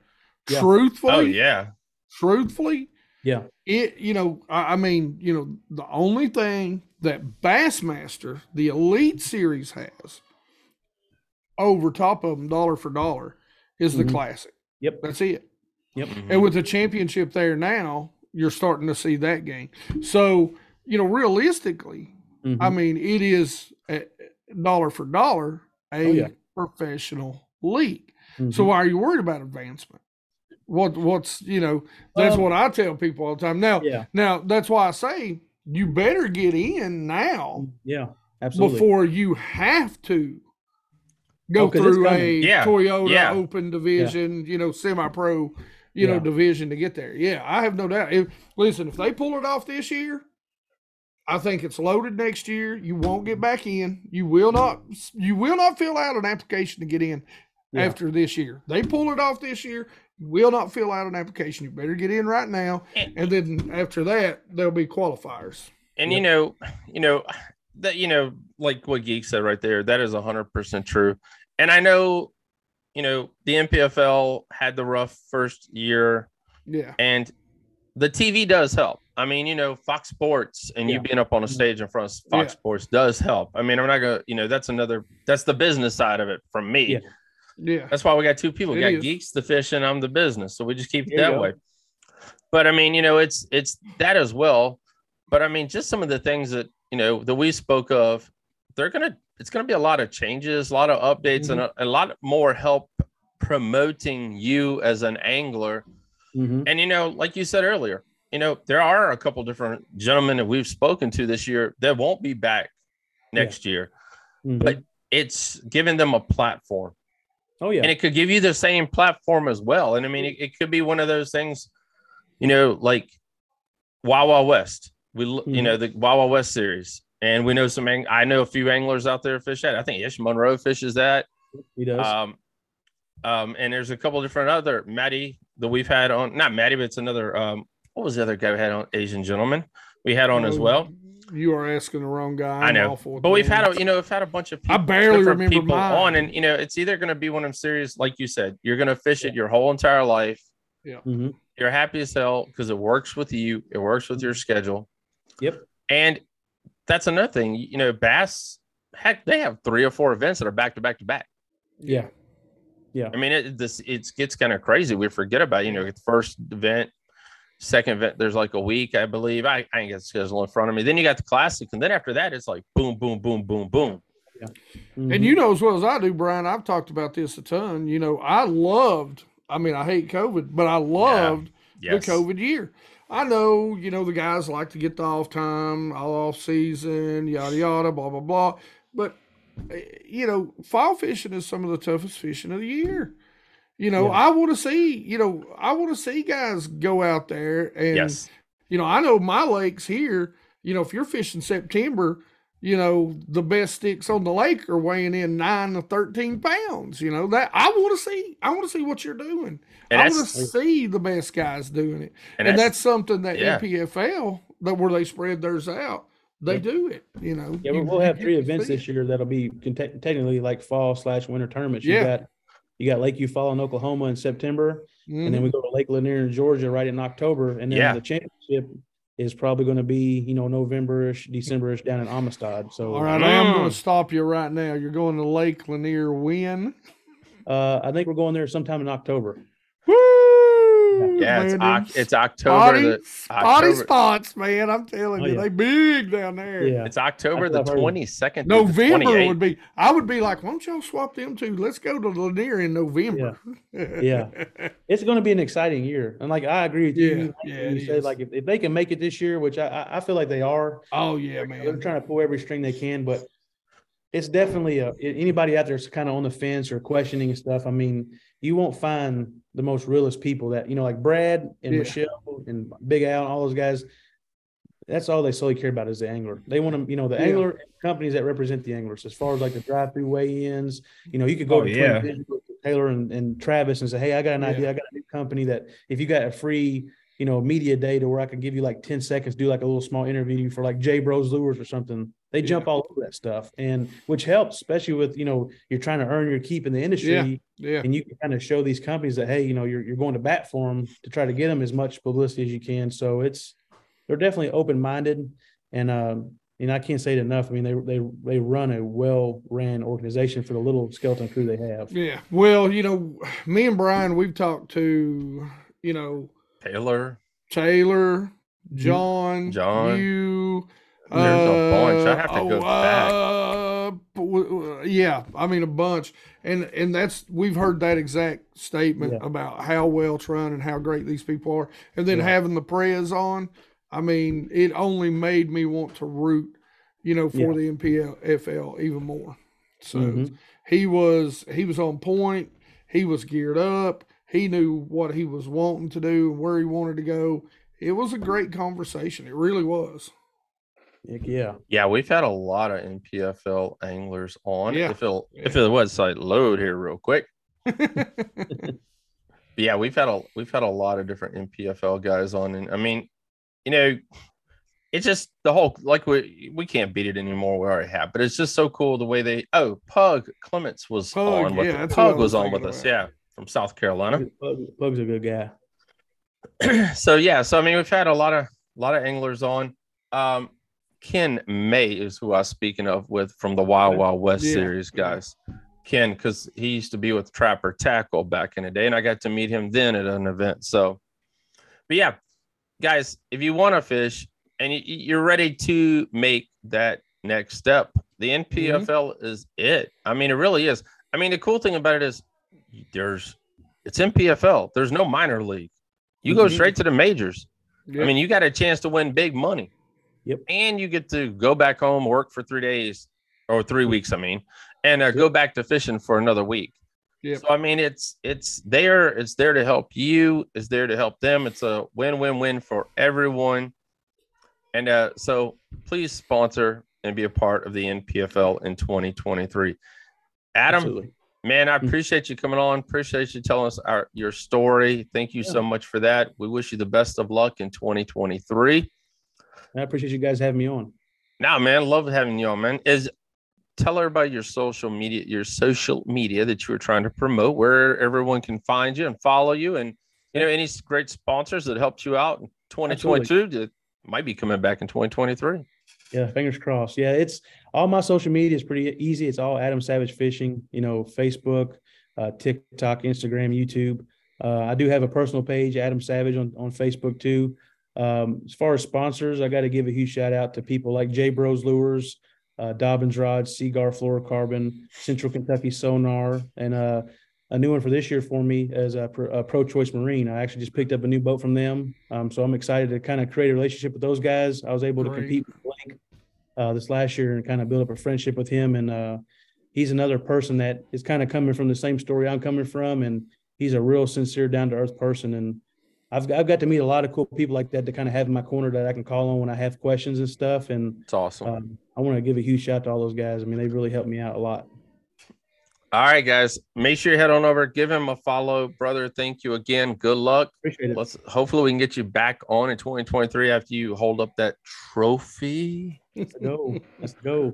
Speaker 5: Yeah.
Speaker 4: truthfully,
Speaker 3: Oh yeah.
Speaker 4: truthfully,
Speaker 5: yeah,
Speaker 4: it you know I, I mean you know the only thing that bassmaster the elite series has over top of them dollar for dollar is the
Speaker 5: Mhm.
Speaker 4: classic
Speaker 5: Yep.
Speaker 4: that's it
Speaker 5: Yep.
Speaker 4: and with the championship there now you're starting to see that game so you know realistically
Speaker 5: Mhm.
Speaker 4: i mean it is dollar for dollar a
Speaker 5: Oh, yeah.
Speaker 4: professional league so
Speaker 5: Mhm.
Speaker 4: why are you worried about advancement what what's you know that's
Speaker 5: Um,
Speaker 4: what i tell people all the time now
Speaker 5: yeah,
Speaker 4: now that's why I say you better get in now
Speaker 5: yeah, absolutely.
Speaker 4: before you have to go
Speaker 5: Oh,
Speaker 4: through a.
Speaker 3: Yeah,
Speaker 4: Toyota
Speaker 3: yeah.
Speaker 4: Open Division, you know, semi-pro, you know, division to get there. Yeah, I have no doubt. If, listen, if they pull it off this year, I think it's loaded next year. You won't get back in. You will not. You will not fill out an application to get in
Speaker 5: Yeah.
Speaker 4: after this year. They pull it off this year. You will not fill out an application. You better get in right now,
Speaker 3: And-
Speaker 4: and then after that there'll be qualifiers.
Speaker 3: And you know, you know that you know, like what Geek said right there, that is hundred percent true. And I know, you know, the NPFL had the rough first year,
Speaker 4: Yeah,
Speaker 3: and the TV does help. I mean, you know, Fox Sports and you being up on a stage in front of Fox
Speaker 4: Yeah.
Speaker 3: Sports does help. I mean, I'm not gonna, you know, that's another, that's the business side of it from me.
Speaker 5: Yeah.
Speaker 4: yeah.
Speaker 3: That's why we got two people. We got
Speaker 4: is.
Speaker 3: geeks, the fish, and I'm the business. So we just keep it
Speaker 5: There
Speaker 3: that way. But I mean, you know, it's it's that as well. But I mean, just some of the things that you know that we spoke of, they're gonna it's gonna be a lot of changes, a lot of updates, and
Speaker 4: Mm-hmm.
Speaker 3: a, a lot more help promoting you as an angler.
Speaker 5: Mhm.
Speaker 3: And you know, like you said earlier, you know, there are a couple different gentlemen that we've spoken to this year that won't be back next year.
Speaker 5: Mhm.
Speaker 3: But it's giving them a platform
Speaker 5: oh yeah,
Speaker 3: and it could give you the same platform as well. And I mean, it, it could be one of those things, you know, like Wild West. We, l you know, the Wild West series, and we know some. ang- I know a few anglers out there fish that. I think Ish Monroe fishes that.
Speaker 5: he does.
Speaker 3: Um, um, and there's a couple different other Maddie that we've had on. Not Maddie, but it's another. Um, what was the other guy we had on? Asian gentleman we had on as
Speaker 4: Oh,
Speaker 3: well.
Speaker 4: You are asking the wrong guy.
Speaker 3: I
Speaker 4: I'm
Speaker 3: know,
Speaker 4: awful
Speaker 3: but we've had a, you know, we've had a bunch of people,
Speaker 4: I
Speaker 3: barely
Speaker 4: remember
Speaker 3: people
Speaker 4: mine.
Speaker 3: on, and you know, it's either going to be one of them series, like you said, you're going to fish it your whole entire life.
Speaker 5: Mhm.
Speaker 3: You're happy as hell because it works with you, it works with your schedule.
Speaker 5: Yep.
Speaker 3: And that's another thing, you know, Bass, heck, they have three or four events that are back to back to back.
Speaker 5: Yeah. Yeah.
Speaker 3: I mean, it this it gets kind of crazy. We forget about, you know, the first event, second event, there's like a week, I believe. I, I ain't got schedule in front of me. Then you got the classic, and then after that, it's like boom, boom, boom, boom, boom.
Speaker 5: Mhm.
Speaker 4: And you know as well as I do, Brian, I've talked about this a ton. You know, I loved, I mean, I hate COVID, but I loved
Speaker 3: Yes.
Speaker 4: the COVID year. I know, you know, the guys like to get the off time, all off season, yada, yada, blah, blah, blah. But, eh, you know, fall fishing is some of the toughest fishing of the year. You know,
Speaker 5: Yeah.
Speaker 4: I want to see, you know, I want to see guys go out there and,
Speaker 3: Yes.
Speaker 4: you know, I know my lakes here, you know, if you're fishing September, you know, the best sticks on the lake are weighing in nine to 13 pounds. You know, that I want to see, I want to see what you're doing.
Speaker 3: And
Speaker 4: I wanna see the best guys doing it.
Speaker 3: And
Speaker 4: And,
Speaker 3: that's-
Speaker 4: that's, something that
Speaker 3: yeah.
Speaker 4: NPFL, that where they spread theirs out, they
Speaker 5: Yep.
Speaker 4: do it, you know.
Speaker 5: Yeah,
Speaker 4: You-
Speaker 5: we'll have three events this year that'll be technically like fall slash winter tournaments. You
Speaker 4: Yeah.
Speaker 5: got you got Lake Eufaula in Oklahoma in September, and then we go to Lake Lanier in Georgia right in October, and then
Speaker 3: Yeah.
Speaker 5: the championship is probably going to be you know Novemberish, Decemberish down in Amistad. So
Speaker 4: All right, I am going
Speaker 3: Mm.
Speaker 4: to stop you right now. You're going to Lake Lanier when?
Speaker 5: uh, I think we're going there sometime in October.
Speaker 4: Woo!
Speaker 3: Yeah, it's,
Speaker 4: man,
Speaker 3: Oc- it's October.
Speaker 4: spotty,
Speaker 3: The,
Speaker 4: spotty
Speaker 3: October
Speaker 4: spots, man. I'm telling
Speaker 5: Oh,
Speaker 4: you,
Speaker 5: yeah.
Speaker 4: they big down there.
Speaker 5: Yeah,
Speaker 3: it's October the
Speaker 5: what I've heard.
Speaker 3: 22nd.
Speaker 4: November would be. I would be like, why don't y'all swap them two? Let's go to Lanier in November.
Speaker 5: Yeah. it's going to be an exciting year. And like I agree with
Speaker 4: Yeah,
Speaker 5: you.
Speaker 4: yeah,
Speaker 5: you
Speaker 4: it
Speaker 5: say
Speaker 4: is.
Speaker 5: like if, if they can make it this year, which I- I I feel like they are,
Speaker 4: Oh yeah, man.
Speaker 5: They're trying to pull every string they can, but it's definitely a anybody out there's kind of on the fence or questioning and stuff. I mean, you won't find the most realist people that you know, like Brad and
Speaker 4: Yeah.
Speaker 5: Michelle and Big Al and all those guys. That's all they solely care about is the angler. They want to, you know, the
Speaker 4: Yeah.
Speaker 5: angler companies that represent the anglers. As far as like the drive-through weigh-ins, you know, you could go
Speaker 3: Oh,
Speaker 5: to
Speaker 3: yeah.
Speaker 5: Twin Bridge with Taylor and, and Travis and say, "Hey, I got an idea. I got a new company that if you got a free." you know, media day to where I could give you like 10 seconds, do like a little small interview for like J Bros Lures or something. They jump all over that stuff. And which helps, especially with, you know, you're trying to earn your keep in the industry.
Speaker 4: Yeah. Yeah.
Speaker 5: And you can kind of show these companies that, hey, you know, you're, you're going to bat for them to try to get them as much publicity as you can. So it's, they're definitely open minded. And, um, you know, I can't say it enough. I mean, they they they run a well ran organization for the little skeleton crew they have.
Speaker 4: Yeah. Well, you know, me and Brian, we've talked to, you know,
Speaker 3: Taylor.
Speaker 4: Taylor, John,
Speaker 3: John.
Speaker 4: you.
Speaker 3: There's a bunch. I have to go
Speaker 4: uh, back. Yeah, I mean a bunch, and and that's we've heard that exact statement
Speaker 5: Yeah.
Speaker 4: about how well it's run and how great these people are, and then
Speaker 5: Yeah.
Speaker 4: having the prez on. I mean, it only made me want to root, you know, for
Speaker 5: Yeah.
Speaker 4: the NPFL even more. So
Speaker 5: Mhm.
Speaker 4: he was he was on point. He was geared up. He knew what he was wanting to do and where he wanted to go. It was a great conversation. It really was.
Speaker 5: Heck yeah.
Speaker 3: Yeah, we've had a lot of NPFL anglers on.
Speaker 4: Yeah.
Speaker 3: If it'll if the website load here real quick. But yeah, we've had a we've had a lot of different NPFL guys on, and I mean, you know, it's just the whole like we we can't beat it anymore. We already have, but it's just so cool the way they. Oh, Pug Clements was
Speaker 4: Pug,
Speaker 3: on with
Speaker 4: yeah,
Speaker 3: us.
Speaker 4: that's what I
Speaker 3: Pug
Speaker 4: was
Speaker 3: was on
Speaker 4: thinking
Speaker 3: with us. Yeah, from South Carolina.
Speaker 5: Pug, Pug's a good guy.
Speaker 3: so yeah, so I mean, we've had a lot of a lot of anglers on. Um, Ken May is who I was speaking of with from the Wild Wild West
Speaker 4: Yeah,
Speaker 3: series guys. Ken, because he used to be with Trapper Tackle back in the day, and I got to meet him then at an event. So, but yeah, guys, if you want to fish and you, you're ready to make that next step, the NPFL
Speaker 4: Mm-hmm.
Speaker 3: is it. I mean, it really is. I mean, the cool thing about it is there's it's NPFL. There's no minor league. You go
Speaker 4: Mhm.
Speaker 3: straight to the majors.
Speaker 4: Yeah.
Speaker 3: I mean, you got a chance to win big money.
Speaker 5: Yep.
Speaker 3: And you get to go back home, work for three days or three weeks, I mean, and uh, go back to fishing for another week.
Speaker 4: Yep.
Speaker 3: So I mean, it's it's there. It's there to help you. It's there to help them. It's a win-win-win for everyone. And uh, so please sponsor and be a part of the NPFL in 2023. Adam,
Speaker 5: Absolutely.
Speaker 3: Man, I appreciate you coming on. Appreciate you telling us our your story. Thank you so much for that. We wish you the best of luck in 2023.
Speaker 5: I appreciate you guys having me on.
Speaker 3: Now, man, love having you on, man. Is tell everybody your social media, your social media that you were trying to promote, where everyone can find you and follow you, and you know any great sponsors that helped you out in 2022 that might be coming back in 2023.
Speaker 5: Yeah, fingers crossed. Yeah, it's all my social media is pretty easy. It's all Adam Savage Fishing, you know, Facebook, uh, TikTok, Instagram, YouTube. Uh, I do have a personal page, Adam Savage, on, on Facebook too. Um, as far as sponsors, I got to give a huge shout out to people like J Bros Lures, uh, Dobbyns Rods, Seaguar Fluorocarbon, Central Kentucky Sonar, and uh, a new one for this year for me as a, Pro- a Pro Choice Marine. I actually just picked up a new boat from them, um, so I'm excited to kind of create a relationship with those guys. I was able to compete with Blake uh, this last year and kind of build up a friendship with him. And uh, he's another person that is kind of coming from the same story I'm coming from, and he's a real sincere, down to earth person. And I've I've got to meet a lot of cool people like that to kind of have in my corner that I can call on when I have questions and stuff. And
Speaker 3: It's awesome.
Speaker 5: um, I want to give a huge shout out to all those guys. I mean, they really helped me out a lot.
Speaker 3: All right, guys, make sure you head on over, give him a follow, brother. Thank you again. Good luck.
Speaker 5: Appreciate it.
Speaker 3: Let's hopefully we can get you back on in 2023 after you hold up that trophy.
Speaker 5: Let's go. Let's go.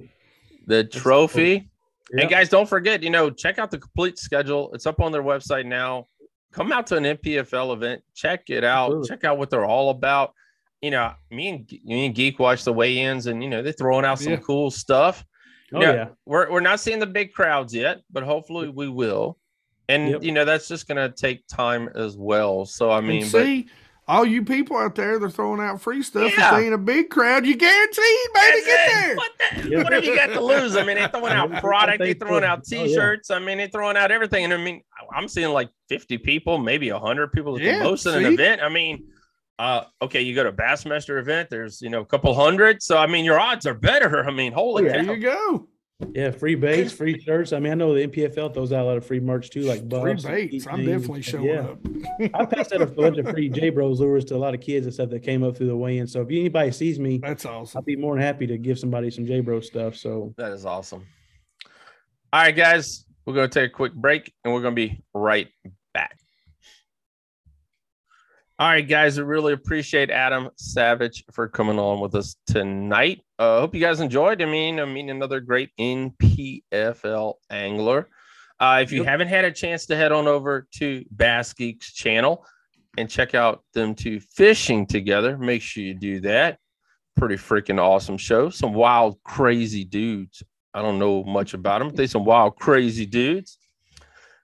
Speaker 3: The trophy.
Speaker 5: Yeah.
Speaker 3: And guys, don't forget, you know, check out the complete schedule. It's up on their website now. Come out to an NPFL event, check it out,
Speaker 5: Absolutely.
Speaker 3: check out what they're all about. You know, me and me and Geek watch the weigh-ins, and you know they're throwing out some
Speaker 4: Yeah.
Speaker 3: cool stuff.
Speaker 5: Oh
Speaker 3: Yeah.
Speaker 5: yeah.
Speaker 3: We're we're not seeing the big crowds yet, but hopefully we will. And
Speaker 5: Yep.
Speaker 3: you know that's just gonna take time as well. So I mean,
Speaker 4: and
Speaker 3: but
Speaker 4: see, all you people out there, they're throwing out free stuff.
Speaker 3: Yeah.
Speaker 4: If they ain't a big crowd, you guaranteed, baby,
Speaker 3: That's
Speaker 4: get
Speaker 3: it.
Speaker 4: there.
Speaker 3: What, the,
Speaker 5: Yeah.
Speaker 3: what have you got to lose? I mean, they're throwing out product, they're throwing out
Speaker 5: Oh, yeah.
Speaker 3: t-shirts. I mean, they're throwing out everything. And I mean, I'm seeing like 50 people, maybe 100 people at
Speaker 4: Yeah,
Speaker 3: the most in an event. I mean, uh, okay, you go to a Bassmaster event, there's you know a couple hundred. So I mean, your odds are better. I mean, holy
Speaker 4: There
Speaker 3: cow.
Speaker 4: you go.
Speaker 5: Yeah, free baits, free shirts. I mean, I know the NPFL throws out a lot of free merch too, like
Speaker 4: Free
Speaker 5: buffs and
Speaker 4: baits. I'm definitely showing
Speaker 5: Yeah.
Speaker 4: up.
Speaker 5: I passed out a bunch of free J Bros lures to a lot of kids and stuff that came up through the weigh-in. So if anybody sees me,
Speaker 4: That's awesome.
Speaker 5: I'll be more than happy to give somebody some J Bro stuff. So
Speaker 3: That is awesome. All right, guys, we're going to take a quick break and we're going to be right back. All right, guys, I really appreciate Adam Savage for coming on with us tonight. I uh, hope you guys enjoyed. I mean, I mean, another great NPFL angler. Uh, if you yep. haven't had a chance to head on over to Bass Geeks channel and check out them two fishing together, make sure you do that. Pretty freaking awesome show. Some wild, crazy dudes. I don't know much about them, but they some wild, crazy dudes.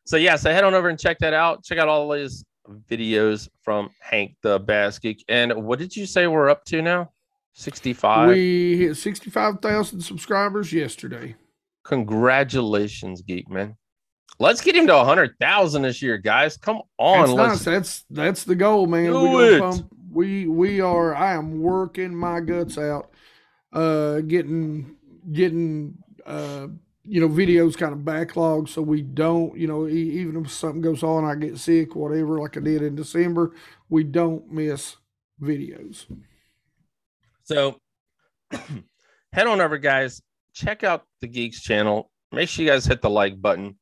Speaker 3: So yeah, so head on over and check that out. Check out all these videos from Hank the Bass Geek. And what did you say we're up to now? 65.
Speaker 4: We hit 65,000 subscribers yesterday.
Speaker 3: Congratulations, Geek Man. Let's get him to 100,000 this year, guys. Come on.
Speaker 4: That's nice. That's that's the goal, man.
Speaker 3: We, it.
Speaker 4: we we are I am working my guts out uh getting getting uh you know, videos kind of backlogged so we don't, you know, even if something goes on, I get sick, whatever, like I did in December, we don't miss videos.
Speaker 3: So head on over, guys. Check out the Geeks channel. Make sure you guys hit the like button.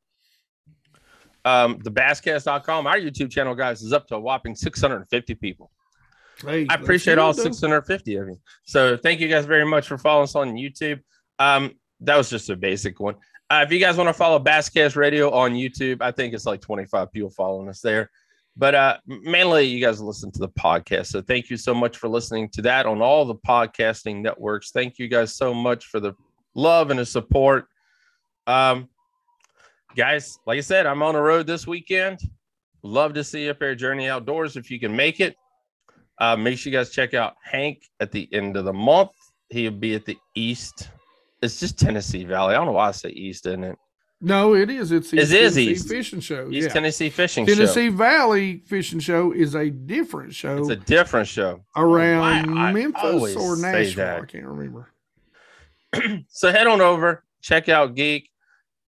Speaker 3: Um, the basscast.com, our YouTube channel, guys, is up to a whopping 650 people. Hey, I appreciate all 650 of you. So thank you guys very much for following us on YouTube. Um, that was just a basic one. Uh, if you guys want to follow Basscast Radio on YouTube, I think it's like 25 people following us there. But uh, mainly, you guys listen to the podcast. So thank you so much for listening to that on all the podcasting networks. Thank you guys so much for the love and the support. Um, guys, like I said, I'm on the road this weekend. Love to see you up Journey Outdoors, if you can make it. Uh, make sure you guys check out Hank at the end of the month. He'll be at the East it's just Tennessee Valley. I don't know why I say East, isn't it?
Speaker 4: No, it is. It's East
Speaker 3: it is Tennessee East
Speaker 4: Fishing Show.
Speaker 3: East yeah. Tennessee Fishing
Speaker 4: Tennessee
Speaker 3: show.
Speaker 4: Valley Fishing Show is a different show.
Speaker 3: It's a different show
Speaker 4: around Memphis or Nashville. I can't remember.
Speaker 3: so head on over, check out Geek.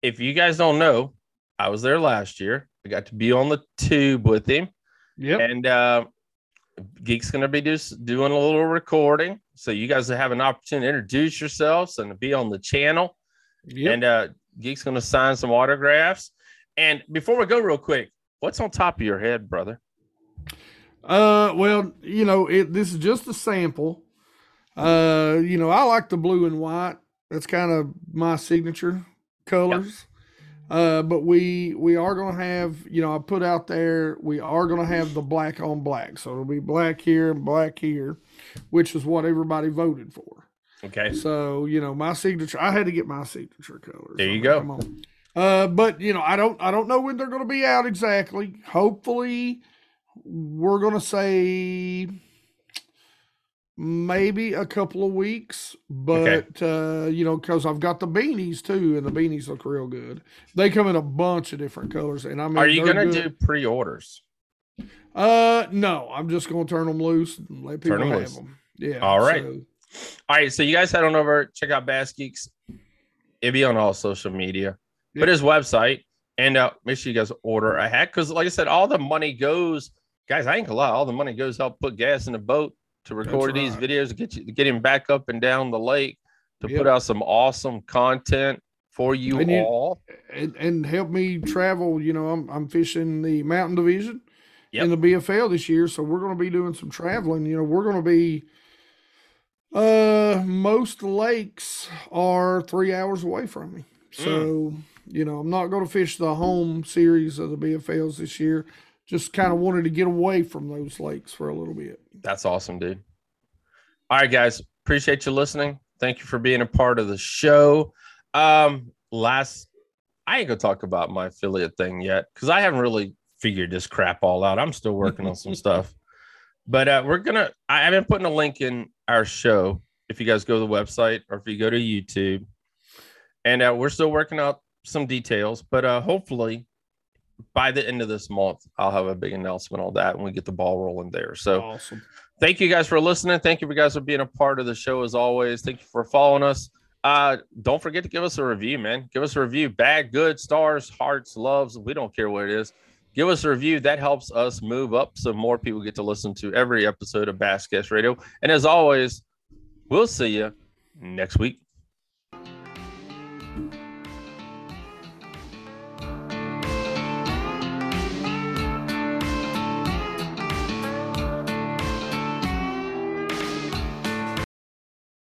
Speaker 3: If you guys don't know, I was there last year. I got to be on the tube with him.
Speaker 4: Yep.
Speaker 3: And uh, Geek's going to be just doing a little recording. So you guys have an opportunity to introduce yourselves and be on the channel. Yep. And uh, Geek's going to sign some autographs. And before we go, real quick, what's on top of your head, brother?
Speaker 4: Uh, well, you know, it, this is just a sample. Uh, you know, I like the blue and white. That's kind of my signature colors. Uh, but we we are going to have, you know, I put out there, we are going to have the black on black. So it'll be black here and black here, which is what everybody voted for.
Speaker 3: Okay.
Speaker 4: So, you know, my signature, I had to get my signature colors.
Speaker 3: There you go.
Speaker 4: Come Uh, but you know, I don't, I don't know when they're going to be out exactly. Hopefully, we're going to say maybe a couple of weeks, but okay. uh, you know, because I've got the beanies too, and the beanies look real good. They come in a bunch of different colors, and I mean,
Speaker 3: are you gonna do pre-orders?
Speaker 4: Uh, no, I'm just gonna turn them loose and let people them have loose. them. Yeah.
Speaker 3: All right. So. All right. So you guys head on over, check out Bass Geeks. It'll be on all social media, yep. but his website, and uh, make sure you guys order a hat because, like I said, all the money goes. Guys, I ain't gonna lie, all the money goes help put gas in the boat to record these videos, get you get him back up and down the lake to yep. put out some awesome content for you
Speaker 4: and
Speaker 3: all,
Speaker 4: and, and, help me travel. You know, I'm I'm fishing the Mountain Division yep. in the BFL this year, so we're going to be doing some traveling. You know, we're going to be. Uh, most lakes are three hours away from me, so mm. you know I'm not going to fish the home series of the BFLs this year just kind of wanted to get away from those lakes for a little bit.
Speaker 3: That's awesome, dude. All right, guys. Appreciate you listening. Thank you for being a part of the show. Um, last I ain't gonna talk about my affiliate thing yet because I haven't really figured this crap all out. I'm still working on some stuff. But uh, we're gonna I have been putting a link in our show if you guys go to the website or if you go to YouTube. And uh, we're still working out some details, but uh, hopefully by the end of this month, I'll have a big announcement on that and we get the ball rolling there. So
Speaker 4: awesome.
Speaker 3: Thank you guys for listening. Thank you guys for being a part of the show as always. Thank you for following us. Uh, don't forget to give us a review, man. Give us a review. Bad, good, stars, hearts, loves. We don't care what it is. Give us a review. That helps us move up so more people get to listen to every episode of Basscast Radio. And as always, we'll see you next week.